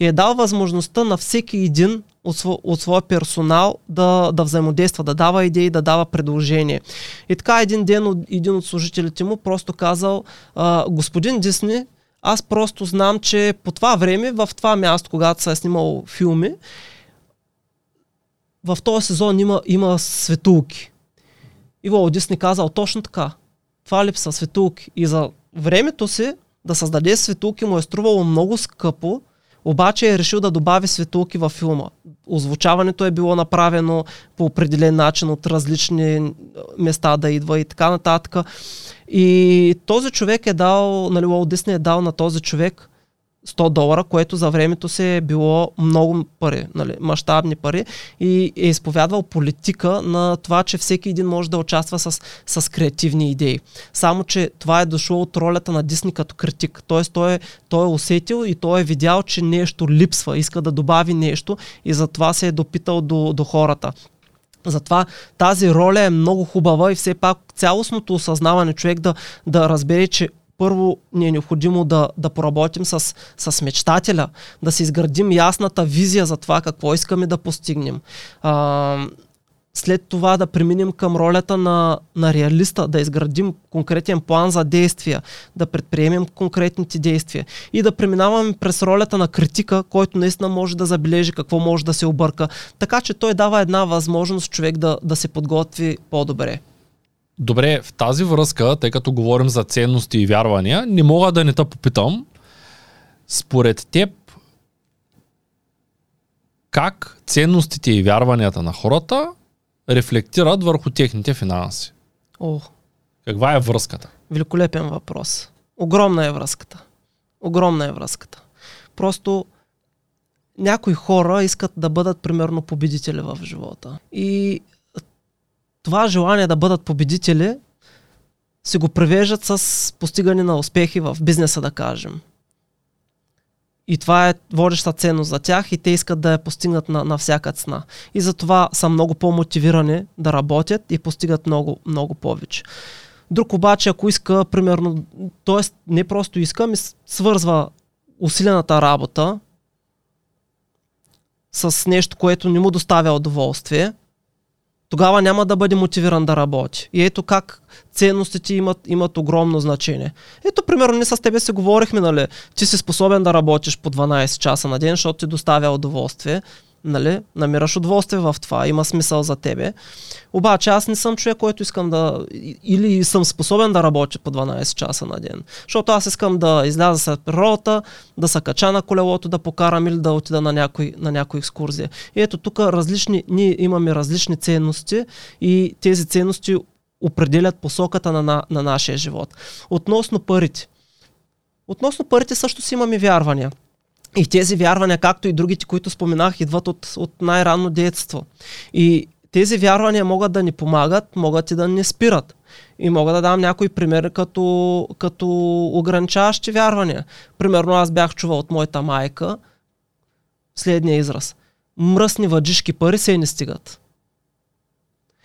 И е дал възможността на всеки един от, сво, от своя персонал да, да взаимодейства, да дава идеи, да дава предложения. И така един ден един от служителите му просто казал, господин Дисни, аз просто знам, че по това време, в това място, когато се е снимал филми, в този сезон има, има светулки. И Уолт Дисни казал точно така. Това липса светулки. И за времето си да създаде светулки му е струвало много скъпо, обаче е решил да добави светулки във филма. Озвучаването е било направено по определен начин от различни места да идва и така нататък. И този човек е дал, нали, Уолт Дисни е дал на този човек 100 долара, което за времето се е било много пари, нали, мащабни пари и е изповядвал политика на това, че всеки един може да участва с, с креативни идеи. Само, че това е дошло от ролята на Дисни като критик. Тоест той е, той е усетил и той е видял, че нещо липсва, иска да добави нещо и затова се е допитал до, до хората. Затова тази роля е много хубава и все пак цялостното осъзнаване човек да, да разбере, че първо ни е необходимо да, да поработим с, с мечтателя, да си изградим ясната визия за това какво искаме да постигнем. А, след това да преминем към ролята на, на реалиста, да изградим конкретен план за действия, да предприемем конкретните действия и да преминаваме през ролята на критика, който наистина може да забележи какво може да се обърка. Така че той дава една възможност човек да, да се подготви по-добре. Добре, в тази връзка, тъй като говорим за ценности и вярвания, не мога да не те попитам, според теб, как ценностите и вярванията на хората рефлектират върху техните финанси? О, Каква е връзката? великолепен въпрос. Огромна е връзката. Огромна е връзката. Просто някои хора искат да бъдат примерно победители в живота. И това желание да бъдат победители си го превеждат с постигане на успехи в бизнеса, да кажем. И това е водеща ценност за тях и те искат да я постигнат на, на всяка цена. И затова са много по-мотивирани да работят и постигат много, много повече. Друг обаче, ако иска, примерно, т.е. не просто иска, ми свързва усилената работа с нещо, което не му доставя удоволствие, тогава няма да бъде мотивиран да работи. И ето как ценностите имат, имат огромно значение. Ето, примерно, ние с тебе си говорихме, нали, ти си способен да работиш по 12 часа на ден, защото ти доставя удоволствие нали, намираш удоволствие в това, има смисъл за тебе. Обаче аз не съм човек, който искам да, или съм способен да работя по 12 часа на ден. Защото аз искам да изляза след природата, да се кача на колелото, да покарам или да отида на някой, на някой екскурзия. И ето тук различни, ние имаме различни ценности и тези ценности определят посоката на, на, на нашия живот. Относно парите. Относно парите също си имаме вярвания. И тези вярвания, както и другите, които споменах, идват от, от най-ранно детство. И тези вярвания могат да ни помагат, могат и да ни спират. И мога да дам някои примери като, като ограничаващи вярвания. Примерно аз бях чувал от моята майка следния израз. Мръсни въджишки пари се не стигат.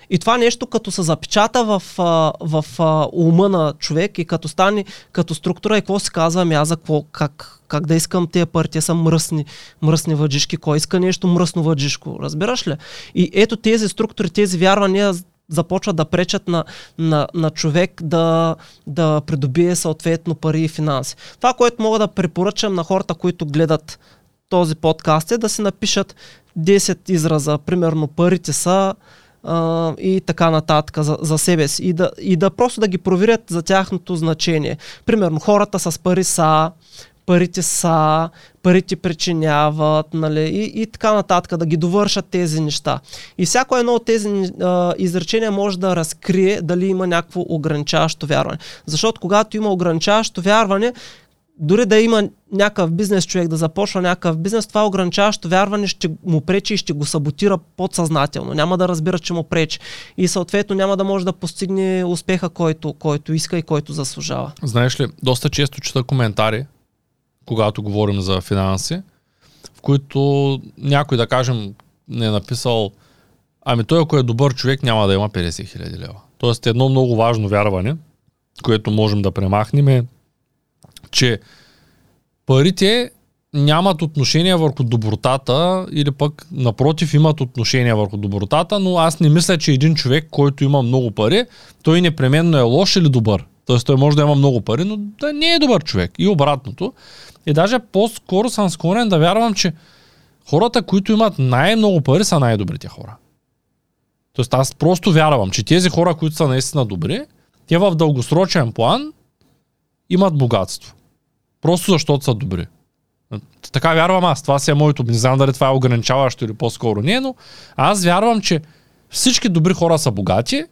И това нещо като се запечата в, в, в ума на човек и като стане като структура и какво се казва, ами аз за какво, как, как да искам тези пари, те са мръсни, мръсни въджишки, кой иска нещо мръсно въджишко, разбираш ли? И ето тези структури, тези вярвания започват да пречат на, на, на човек да, да придобие съответно пари и финанси. Това, което мога да препоръчам на хората, които гледат този подкаст е да си напишат 10 израза. Примерно парите са и така нататък за, за себе си. И да, и да просто да ги проверят за тяхното значение. Примерно хората с пари са, парите са, парите причиняват, нали, и, и така нататък, да ги довършат тези неща. И всяко едно от тези а, изречения може да разкрие дали има някакво ограничаващо вярване. Защото когато има ограничаващо вярване, дори да има някакъв бизнес човек да започва някакъв бизнес, това ограничаващо вярване ще му пречи и ще го саботира подсъзнателно. Няма да разбира, че му пречи. И съответно няма да може да постигне успеха, който, който иска и който заслужава. Знаеш ли, доста често чета коментари, когато говорим за финанси, в които някой, да кажем, не е написал ами той ако е добър човек няма да има 50 хиляди лева. Тоест едно много важно вярване, което можем да премахнем е че парите нямат отношение върху добротата или пък напротив имат отношение върху добротата, но аз не мисля, че един човек, който има много пари, той непременно е лош или добър. Тоест той може да има много пари, но да не е добър човек. И обратното. И даже по-скоро съм склонен да вярвам, че хората, които имат най-много пари, са най-добрите хора. Тоест аз просто вярвам, че тези хора, които са наистина добри, те в дългосрочен план имат богатство. Просто защото са добри. Така вярвам аз. Това си е моето. Не знам дали това е ограничаващо или по-скоро не, но аз вярвам, че всички добри хора са богати,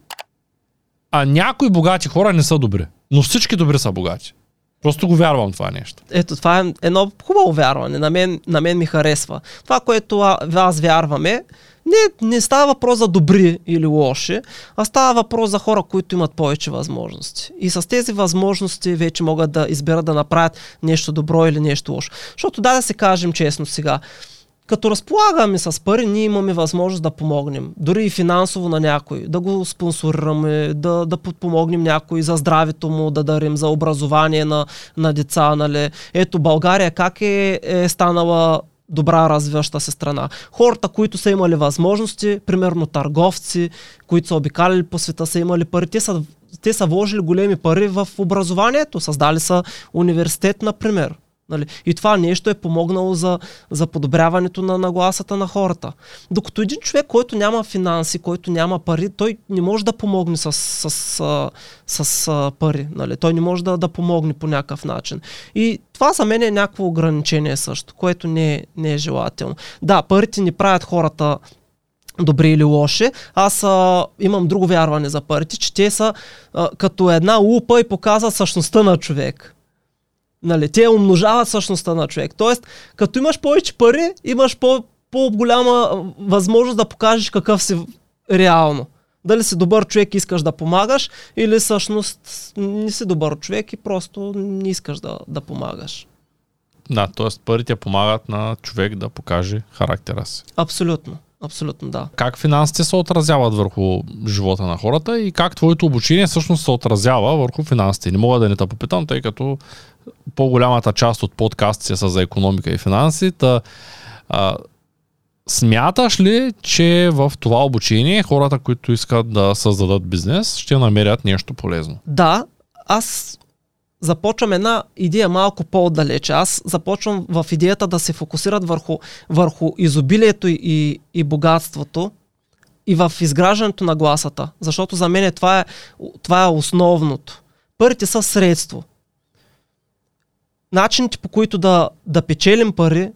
а някои богати хора не са добри. Но всички добри са богати. Просто го вярвам това нещо. Ето, това е едно хубаво вярване. На мен, на мен ми харесва. Това, което аз вярваме, не, не става въпрос за добри или лоши, а става въпрос за хора, които имат повече възможности. И с тези възможности вече могат да изберат да направят нещо добро или нещо лошо. Защото да да се кажем честно сега, като разполагаме с пари, ние имаме възможност да помогнем. Дори и финансово на някой. Да го спонсорираме, да, да подпомогнем някой за здравето му, да дарим за образование на, на деца. Нали. Ето България как е, е станала добра развиваща се страна. Хората, които са имали възможности, примерно търговци, които са обикаляли по света, са имали пари, те са, те са вложили големи пари в образованието, създали са университет, например. Нали? И това нещо е помогнало за, за подобряването на нагласата на хората. Докато един човек, който няма финанси, който няма пари, той не може да помогне с, с, с, с, пари. Нали? Той не може да, да помогне по някакъв начин. И това за мен е някакво ограничение също, което не е, не е желателно. Да, парите ни правят хората добри или лоши. Аз а, имам друго вярване за парите, че те са а, като една лупа и показват същността на човек. Нали, те умножават същността на човек. Тоест, като имаш повече пари, имаш по, по-голяма възможност да покажеш какъв си реално. Дали си добър човек и искаш да помагаш, или всъщност не си добър човек и просто не искаш да, да помагаш. Да, т.е. парите помагат на човек да покаже характера си. Абсолютно. Абсолютно, да. Как финансите се отразяват върху живота на хората и как твоето обучение всъщност се отразява върху финансите? Не мога да не те попитам, тъй като по-голямата част от подкастите са за економика и финанси. Та, а, смяташ ли, че в това обучение хората, които искат да създадат бизнес, ще намерят нещо полезно? Да, аз започвам една идея малко по-отдалече. Аз започвам в идеята да се фокусират върху, върху изобилието и, и богатството и в изграждането на гласата. Защото за мен това е, това е основното. Парите са средство. Начините по които да, да печелим пари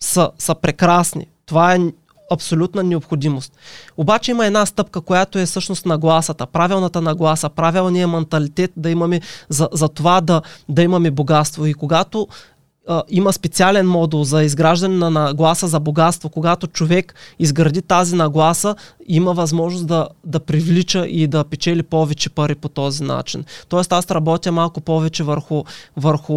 са, са прекрасни. Това е абсолютна необходимост. Обаче има една стъпка, която е всъщност нагласата, правилната нагласа, правилният менталитет да имаме за, за това да, да имаме богатство. И когато а, има специален модул за изграждане на нагласа за богатство, когато човек изгради тази нагласа, има възможност да, да привлича и да печели повече пари по този начин. Тоест аз работя малко повече върху, върху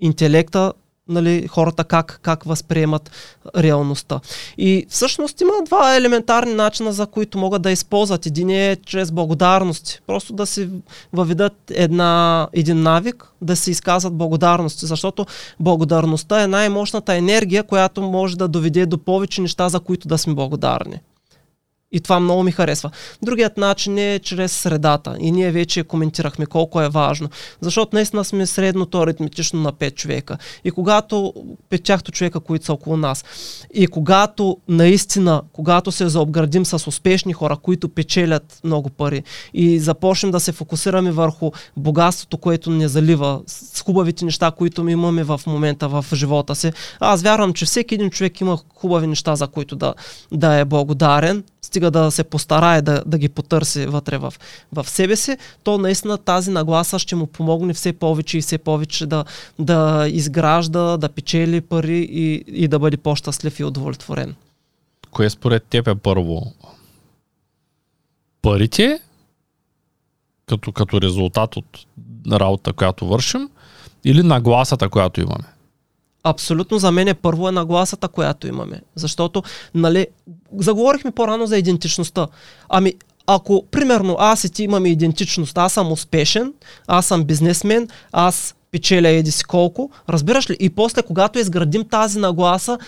интелекта, нали, хората как, как възприемат реалността. И всъщност има два елементарни начина, за които могат да използват. Един е чрез благодарности. Просто да си въведат една, един навик, да се изказват благодарности, защото благодарността е най-мощната енергия, която може да доведе до повече неща, за които да сме благодарни. И това много ми харесва. Другият начин е чрез средата. И ние вече коментирахме колко е важно. Защото наистина сме средното аритметично на 5 човека. И когато петяхто човека, които са около нас, и когато наистина, когато се заобградим с успешни хора, които печелят много пари и започнем да се фокусираме върху богатството, което не залива, с хубавите неща, които ми имаме в момента в живота си, аз вярвам, че всеки един човек има хубави неща, за които да, да е благодарен стига да се постарае да, да ги потърси вътре в, в себе си, то наистина тази нагласа ще му помогне все повече и все повече да, да изгражда, да печели пари и, и да бъде по-щастлив и удовлетворен. Кое според теб е първо? Парите, като, като резултат от работа, която вършим, или нагласата, която имаме? Абсолютно за мен е първо е нагласата, която имаме. Защото, нали, заговорихме по-рано за идентичността. Ами, ако, примерно, аз и ти имаме идентичност, аз съм успешен, аз съм бизнесмен, аз печеля еди си колко, разбираш ли? И после, когато изградим тази нагласа,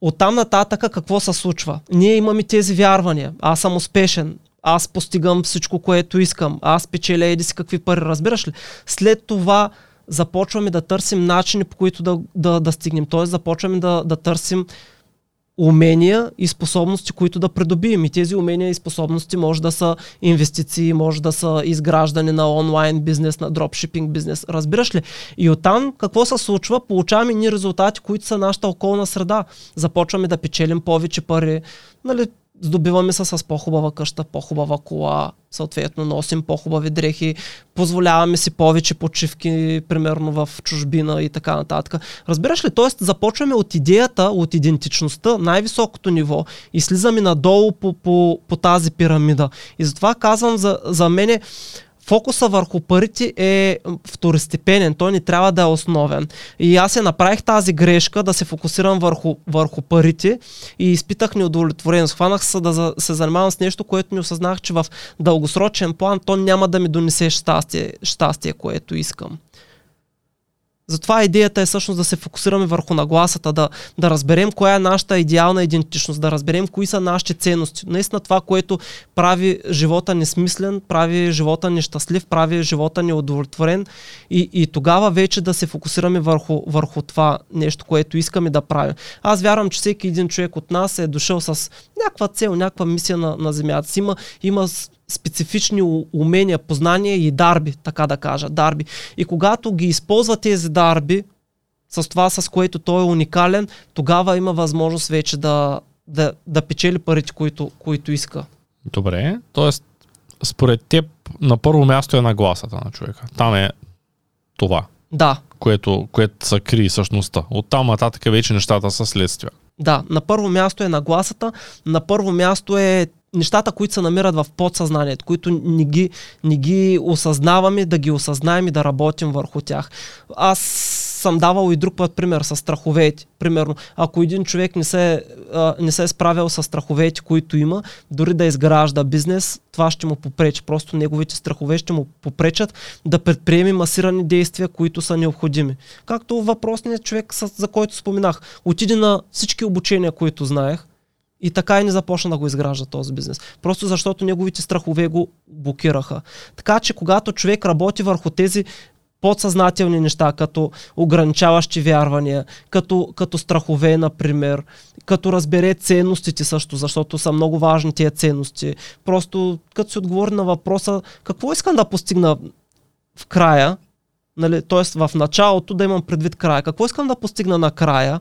оттам нататък какво се случва? Ние имаме тези вярвания. Аз съм успешен, аз постигам всичко, което искам, аз печеля еди си какви пари, разбираш ли? След това започваме да търсим начини по които да, да, да стигнем. Тоест започваме да, да търсим умения и способности, които да придобием. И тези умения и способности може да са инвестиции, може да са изграждане на онлайн бизнес, на дропшипинг бизнес. Разбираш ли? И оттам какво се случва? Получаваме ни резултати, които са нашата околна среда. Започваме да печелим повече пари. Нали, здобиваме се с по-хубава къща, по-хубава кола, съответно носим по-хубави дрехи, позволяваме си повече почивки, примерно в чужбина и така нататък. Разбираш ли? Тоест започваме от идеята, от идентичността, най-високото ниво и слизаме надолу по, по, по тази пирамида. И затова казвам за, за мене, фокуса върху парите е второстепенен, той не трябва да е основен. И аз се направих тази грешка да се фокусирам върху, върху парите и изпитах неудовлетвореност. Хванах се да се занимавам с нещо, което не осъзнах, че в дългосрочен план то няма да ми донесе щастие, щастие което искам. Затова идеята е всъщност да се фокусираме върху нагласата, да, да разберем коя е нашата идеална идентичност, да разберем кои са нашите ценности. Наистина това, което прави живота несмислен, прави живота нещастлив, прави живота неудовлетворен и, и тогава вече да се фокусираме върху, върху това нещо, което искаме да правим. Аз вярвам, че всеки един човек от нас е дошъл с някаква цел, някаква мисия на, на Земята си. Има, има специфични умения, познания и дарби, така да кажа, дарби. И когато ги използва тези дарби, с това, с което той е уникален, тогава има възможност вече да, да, да печели парите, които, които иска. Добре, т.е. според теб на първо място е нагласата на човека. Там е това. Да. Което, което са крие същността. Оттам нататък вече нещата са следствия. Да, на първо място е нагласата, на първо място е нещата, които се намират в подсъзнанието, които не ги, не ги осъзнаваме, да ги осъзнаем и да работим върху тях. Аз съм давал и друг път пример с страховете. Примерно, ако един човек не се, а, не се е справил с страховете, които има, дори да изгражда бизнес, това ще му попречи. Просто неговите страхове ще му попречат да предприеме масирани действия, които са необходими. Както въпросният човек, за който споменах, отиде на всички обучения, които знаех, и така и не започна да го изгражда този бизнес. Просто защото неговите страхове го блокираха. Така че когато човек работи върху тези подсъзнателни неща, като ограничаващи вярвания, като, като страхове, например, като разбере ценностите също, защото са много важни тия ценности. Просто като се отговори на въпроса какво искам да постигна в края, нали, т.е. в началото да имам предвид края, какво искам да постигна на края,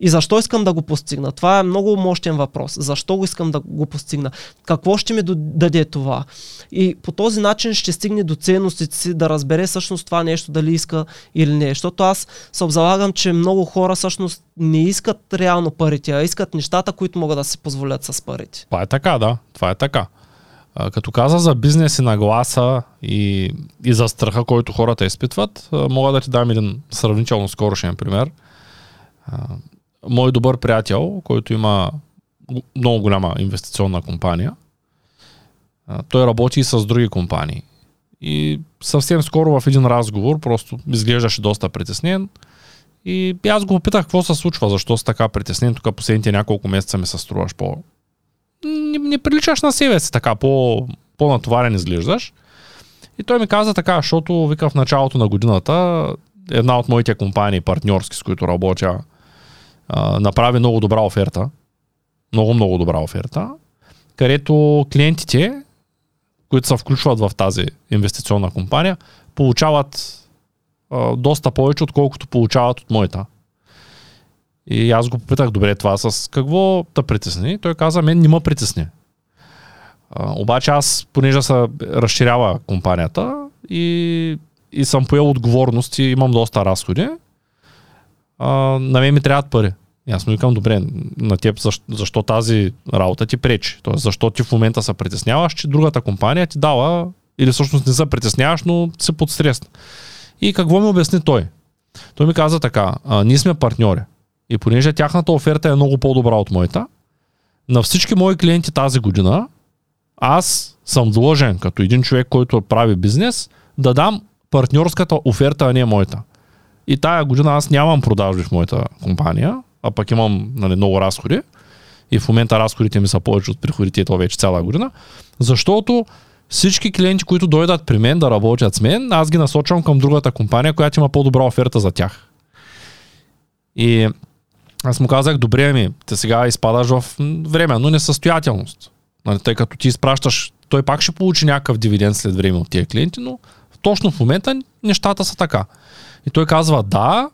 и защо искам да го постигна? Това е много мощен въпрос. Защо го искам да го постигна? Какво ще ми даде това? И по този начин ще стигне до ценностите си да разбере всъщност това нещо дали иска или не. Защото аз се обзалагам, че много хора всъщност не искат реално парите, а искат нещата, които могат да си позволят с парите. Това е така, да. Това е така. Като каза за бизнес и нагласа и, и за страха, който хората изпитват, мога да ти дам един сравнително скорошен пример мой добър приятел, който има много голяма инвестиционна компания, той работи и с други компании. И съвсем скоро в един разговор просто изглеждаше доста притеснен. И аз го попитах какво се случва, защо си така притеснен, тук последните няколко месеца ми се струваш по... Не, не приличаш на себе си, така по, по-натоварен изглеждаш. И той ми каза така, защото вика в началото на годината една от моите компании партньорски, с които работя, направи много добра оферта. Много, много добра оферта. Където клиентите, които се включват в тази инвестиционна компания, получават а, доста повече, отколкото получават от моята. И аз го попитах, добре, това с какво да притесни? Той каза, мен не ме притесни. А, обаче аз, понеже се разширява компанията и, и съм поел отговорности, имам доста разходи, а, на мен ми трябват пари. И аз му викам, добре, на теб защо, защо тази работа ти пречи? Тоест, защо ти в момента се притесняваш, че другата компания ти дава, или всъщност не се притесняваш, но се подстресна. И какво ми обясни той? Той ми каза така, а, ние сме партньори. И понеже тяхната оферта е много по-добра от моята, на всички мои клиенти тази година, аз съм длъжен, като един човек, който прави бизнес, да дам партньорската оферта, а не моята. И тая година аз нямам продажби в моята компания, а пък имам нали, много разходи. И в момента разходите ми са повече от приходите, това вече цяла година. Защото всички клиенти, които дойдат при мен да работят с мен, аз ги насочвам към другата компания, която има по-добра оферта за тях. И аз му казах, добре ми, те сега изпадаш в време, но несъстоятелност. Нали, тъй като ти изпращаш, той пак ще получи някакъв дивиденд след време от тия клиенти, но точно в момента нещата са така. И той казва да,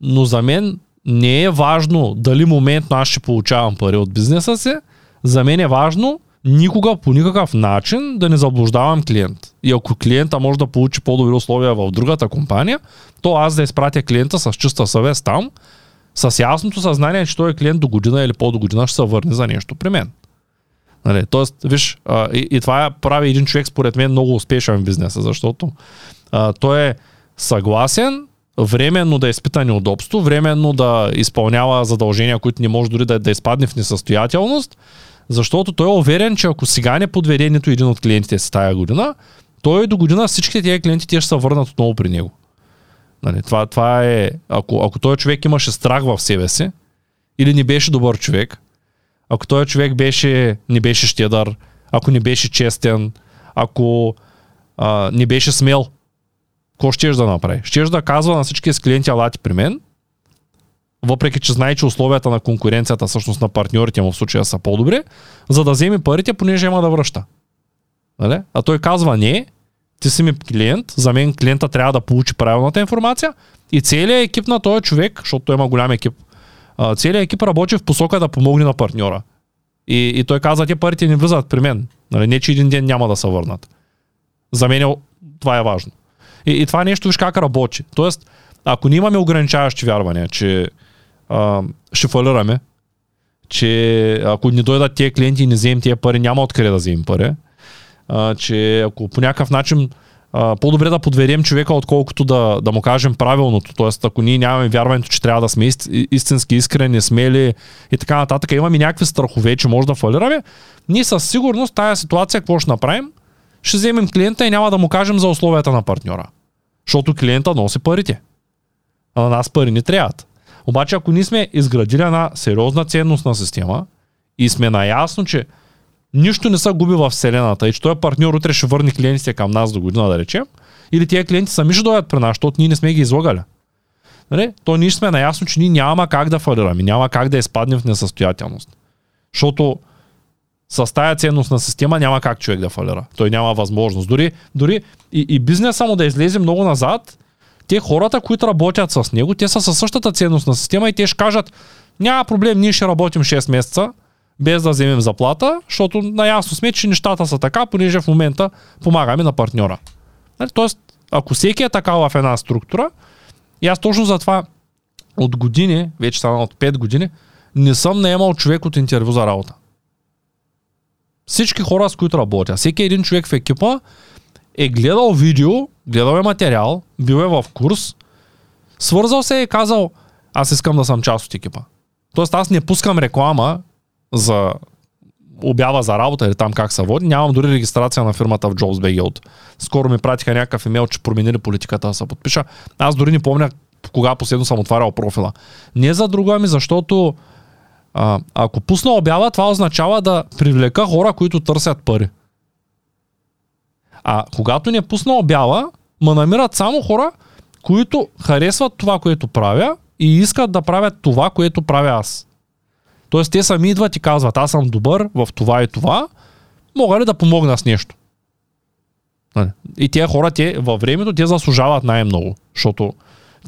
но за мен не е важно дали моментно аз ще получавам пари от бизнеса си, за мен е важно никога по никакъв начин да не заблуждавам клиент. И ако клиента може да получи по-добри условия в другата компания, то аз да изпратя клиента с чиста съвест там, с ясното съзнание, че той е клиент до година или по-до година ще се върне за нещо при мен. Нали, тоест, виж, а, и, и това прави един човек, според мен, много успешен в бизнеса, защото а, той е съгласен, временно да изпита неудобство, временно да изпълнява задължения, които не може дори да, да изпадне в несъстоятелност, защото той е уверен, че ако сега не подведе нито един от клиентите си тая година, той до година всичките тези клиенти те ще се върнат отново при него. Нали, това, това е, ако, ако този човек имаше страх в себе си, или не беше добър човек, ако този човек беше, не беше щедър, ако не беше честен, ако а, не беше смел, какво ще да направи? Ще да казва на всички с клиенти алати при мен, въпреки че знае, че условията на конкуренцията, всъщност на партньорите му в случая са по-добри, за да вземе парите, понеже има да връща. Нали? А той казва не, ти си ми клиент, за мен клиента трябва да получи правилната информация и целият екип на този човек, защото той има голям екип, целият екип работи в посока да помогне на партньора. И, и той каза, те парите не влизат при мен. Нали, не, че един ден няма да се върнат. За мен това е важно. И, и това нещо виж как работи. Тоест, ако ние имаме ограничаващи вярвания, че а, ще фалираме, че ако не дойдат тези клиенти и не вземем тези пари, няма откъде да вземем пари, а, че ако по някакъв начин а, по-добре да подверим човека, отколкото да, да му кажем правилното. Тоест, ако ние нямаме вярването, че трябва да сме истински искрени, смели и така нататък, имаме някакви страхове, че може да фалираме, ние със сигурност тази ситуация какво ще направим? Ще вземем клиента и няма да му кажем за условията на партньора. Защото клиента носи парите. А на нас пари не трябват. Обаче, ако ние сме изградили една сериозна ценностна система и сме наясно, че нищо не са губи в Вселената и че този партньор утре ще върне клиентите към нас до година, да речем, или тези клиенти сами ще дойдат при нас, защото ние не сме ги излагали. Нали? То ние сме наясно, че ние няма как да фалираме, няма как да изпаднем в несъстоятелност. Защото с тая ценностна система няма как човек да фалира. Той няма възможност. Дори, дори и, и бизнеса му да излезе много назад, те хората, които работят с него, те са със същата ценностна система и те ще кажат, няма проблем, ние ще работим 6 месеца, без да вземем заплата, защото наясно сме, че нещата са така, понеже в момента помагаме на партньора. Нали, тоест, ако всеки е така в една структура, и аз точно за това от години, вече стана от 5 години, не съм наемал човек от интервю за работа. Всички хора, с които работя, всеки един човек в екипа е гледал видео, гледал е материал, бил е в курс, свързал се и е казал, аз искам да съм част от екипа. Тоест аз не пускам реклама за обява за работа или там как се води. Нямам дори регистрация на фирмата в JobsBG от. Скоро ми пратиха някакъв имейл, че променили политиката да се подпиша. Аз дори не помня кога последно съм отварял профила. Не за друго, ами защото а, ако пусна обява, това означава да привлека хора, които търсят пари. А когато не пусна обява, ма намират само хора, които харесват това, което правя и искат да правят това, което правя аз. Тоест те сами идват и казват, аз съм добър в това и това, мога ли да помогна с нещо? Нали? И тези хора, те във времето, те заслужават най-много, защото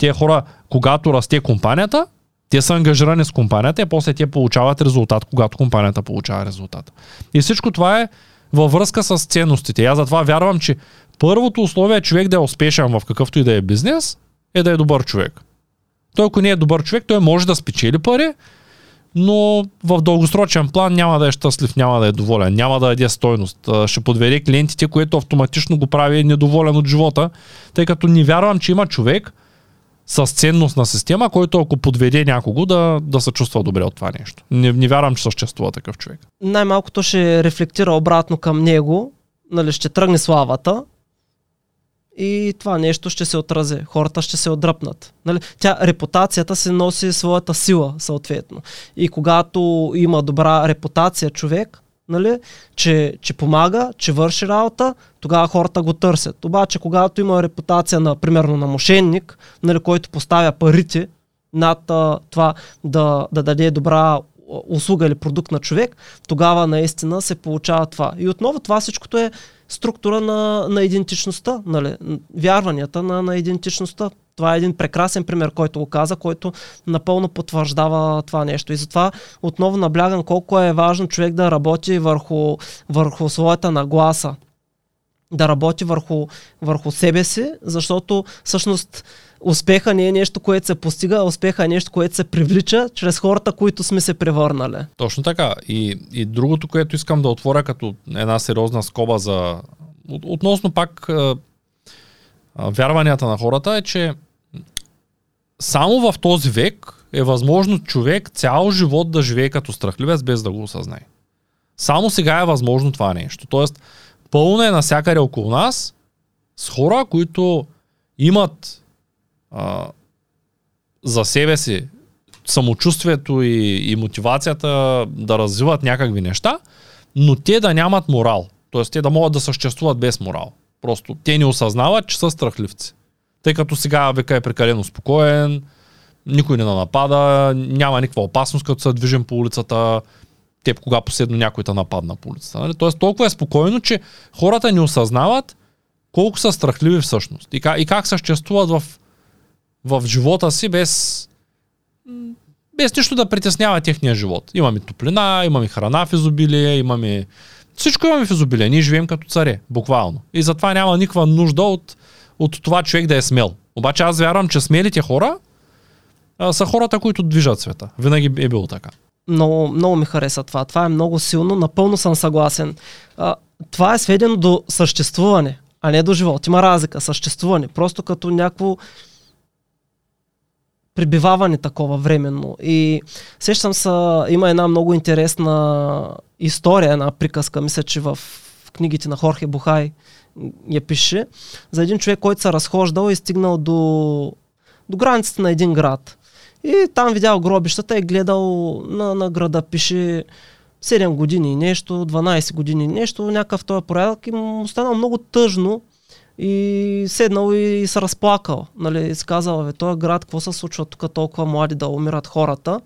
тези хора, когато расте компанията, те са ангажирани с компанията и после те получават резултат, когато компанията получава резултат. И всичко това е във връзка с ценностите. Аз затова вярвам, че първото условие е човек да е успешен в какъвто и да е бизнес, е да е добър човек. Той ако не е добър човек, той може да спечели пари, но в дългосрочен план няма да е щастлив, няма да е доволен, няма да даде стойност. Ще подведе клиентите, което автоматично го прави недоволен от живота, тъй като не вярвам, че има човек с ценностна система, който ако подведе някого да, да се чувства добре от това нещо. Не, не вярвам, че съществува такъв човек. Най-малкото ще рефлектира обратно към него, нали, ще тръгне славата, и това нещо ще се отрази. Хората ще се отдръпнат. Нали? Тя, репутацията се носи своята сила, съответно. И когато има добра репутация човек, нали, че, че помага, че върши работа, тогава хората го търсят. Обаче, когато има репутация, на, примерно, на мошенник, нали, който поставя парите над а, това да, да даде добра услуга или продукт на човек, тогава наистина се получава това. И отново това всичкото е структура на, на идентичността, нали? вярванията на, на идентичността. Това е един прекрасен пример, който го каза, който напълно потвърждава това нещо. И затова отново наблягам колко е важно човек да работи върху, върху своята нагласа, да работи върху, върху себе си, защото всъщност успеха не е нещо, което се постига, а успеха е нещо, което се привлича чрез хората, които сме се превърнали. Точно така. И, и другото, което искам да отворя като една сериозна скоба за... Относно пак а, а, вярванията на хората е, че само в този век е възможно човек цял живот да живее като страхливец без да го осъзнае. Само сега е възможно това нещо. Тоест, пълно е насякъде около нас с хора, които имат а, за себе си самочувствието и, и мотивацията да развиват някакви неща, но те да нямат морал. Тоест те да могат да съществуват без морал. Просто те не осъзнават, че са страхливци. Тъй като сега века е прекалено спокоен, никой не напада, няма никаква опасност, като се движим по улицата, теб кога последно някой те нападна по улицата. Нали? Тоест толкова е спокойно, че хората не осъзнават колко са страхливи всъщност и как, и как съществуват в, в живота си без, без нищо да притеснява техния живот. Имаме топлина, имаме храна в изобилие, имаме... Всичко имаме в изобилие. Ние живеем като царе, буквално. И затова няма никаква нужда от, от това човек да е смел. Обаче аз вярвам, че смелите хора а, са хората, които движат света. Винаги е било така. Много, много ми хареса това. Това е много силно. Напълно съм съгласен. А, това е сведено до съществуване, а не до живот. Има разлика. Съществуване. Просто като някакво прибиваване такова временно. И сещам се, има една много интересна история, една приказка, мисля, че в книгите на Хорхе Бухай я пише, за един човек, който се разхождал и стигнал до, до границата на един град. И там видял гробищата и гледал на, на града, пише 7 години нещо, 12 години нещо, някакъв този порядък и му станал много тъжно и седнал и се разплакал. Нали, си казал, бе, този град, какво се случва тук толкова млади да умират хората.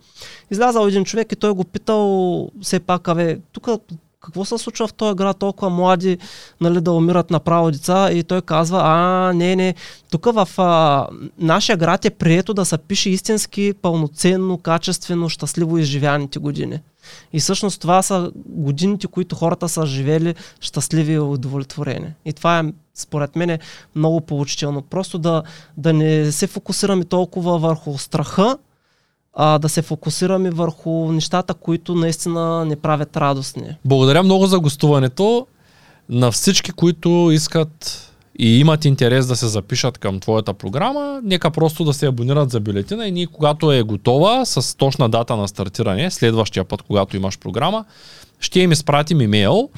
Излязал един човек и той го питал все пак, абе, тук какво се случва в този град, толкова млади нали, да умират направо деца и той казва, а, не, не, тук в а, нашия град е прието да се пише истински, пълноценно, качествено, щастливо изживяните години. И всъщност това са годините, които хората са живели щастливи и удовлетворени. И това е, според мен, много получително. Просто да, да не се фокусираме толкова върху страха, а, да се фокусираме върху нещата, които наистина не правят радостни. Благодаря много за гостуването. На всички, които искат и имат интерес да се запишат към твоята програма, нека просто да се абонират за бюлетина и ние, когато е готова, с точна дата на стартиране, следващия път, когато имаш програма, ще им изпратим имейл.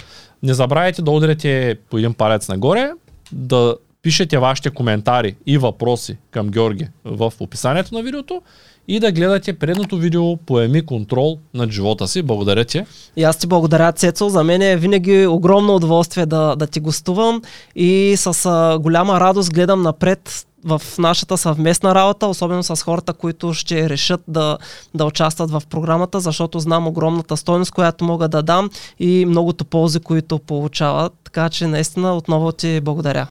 Не забравяйте да ударите по един палец нагоре, да пишете вашите коментари и въпроси към Георги в описанието на видеото и да гледате предното видео Поеми контрол над живота си. Благодаря ти. И аз ти благодаря, Цецо. За мен е винаги огромно удоволствие да, да ти гостувам и с а, голяма радост гледам напред в нашата съвместна работа, особено с хората, които ще решат да, да участват в програмата, защото знам огромната стойност, която мога да дам и многото ползи, които получават. Така че наистина отново ти благодаря.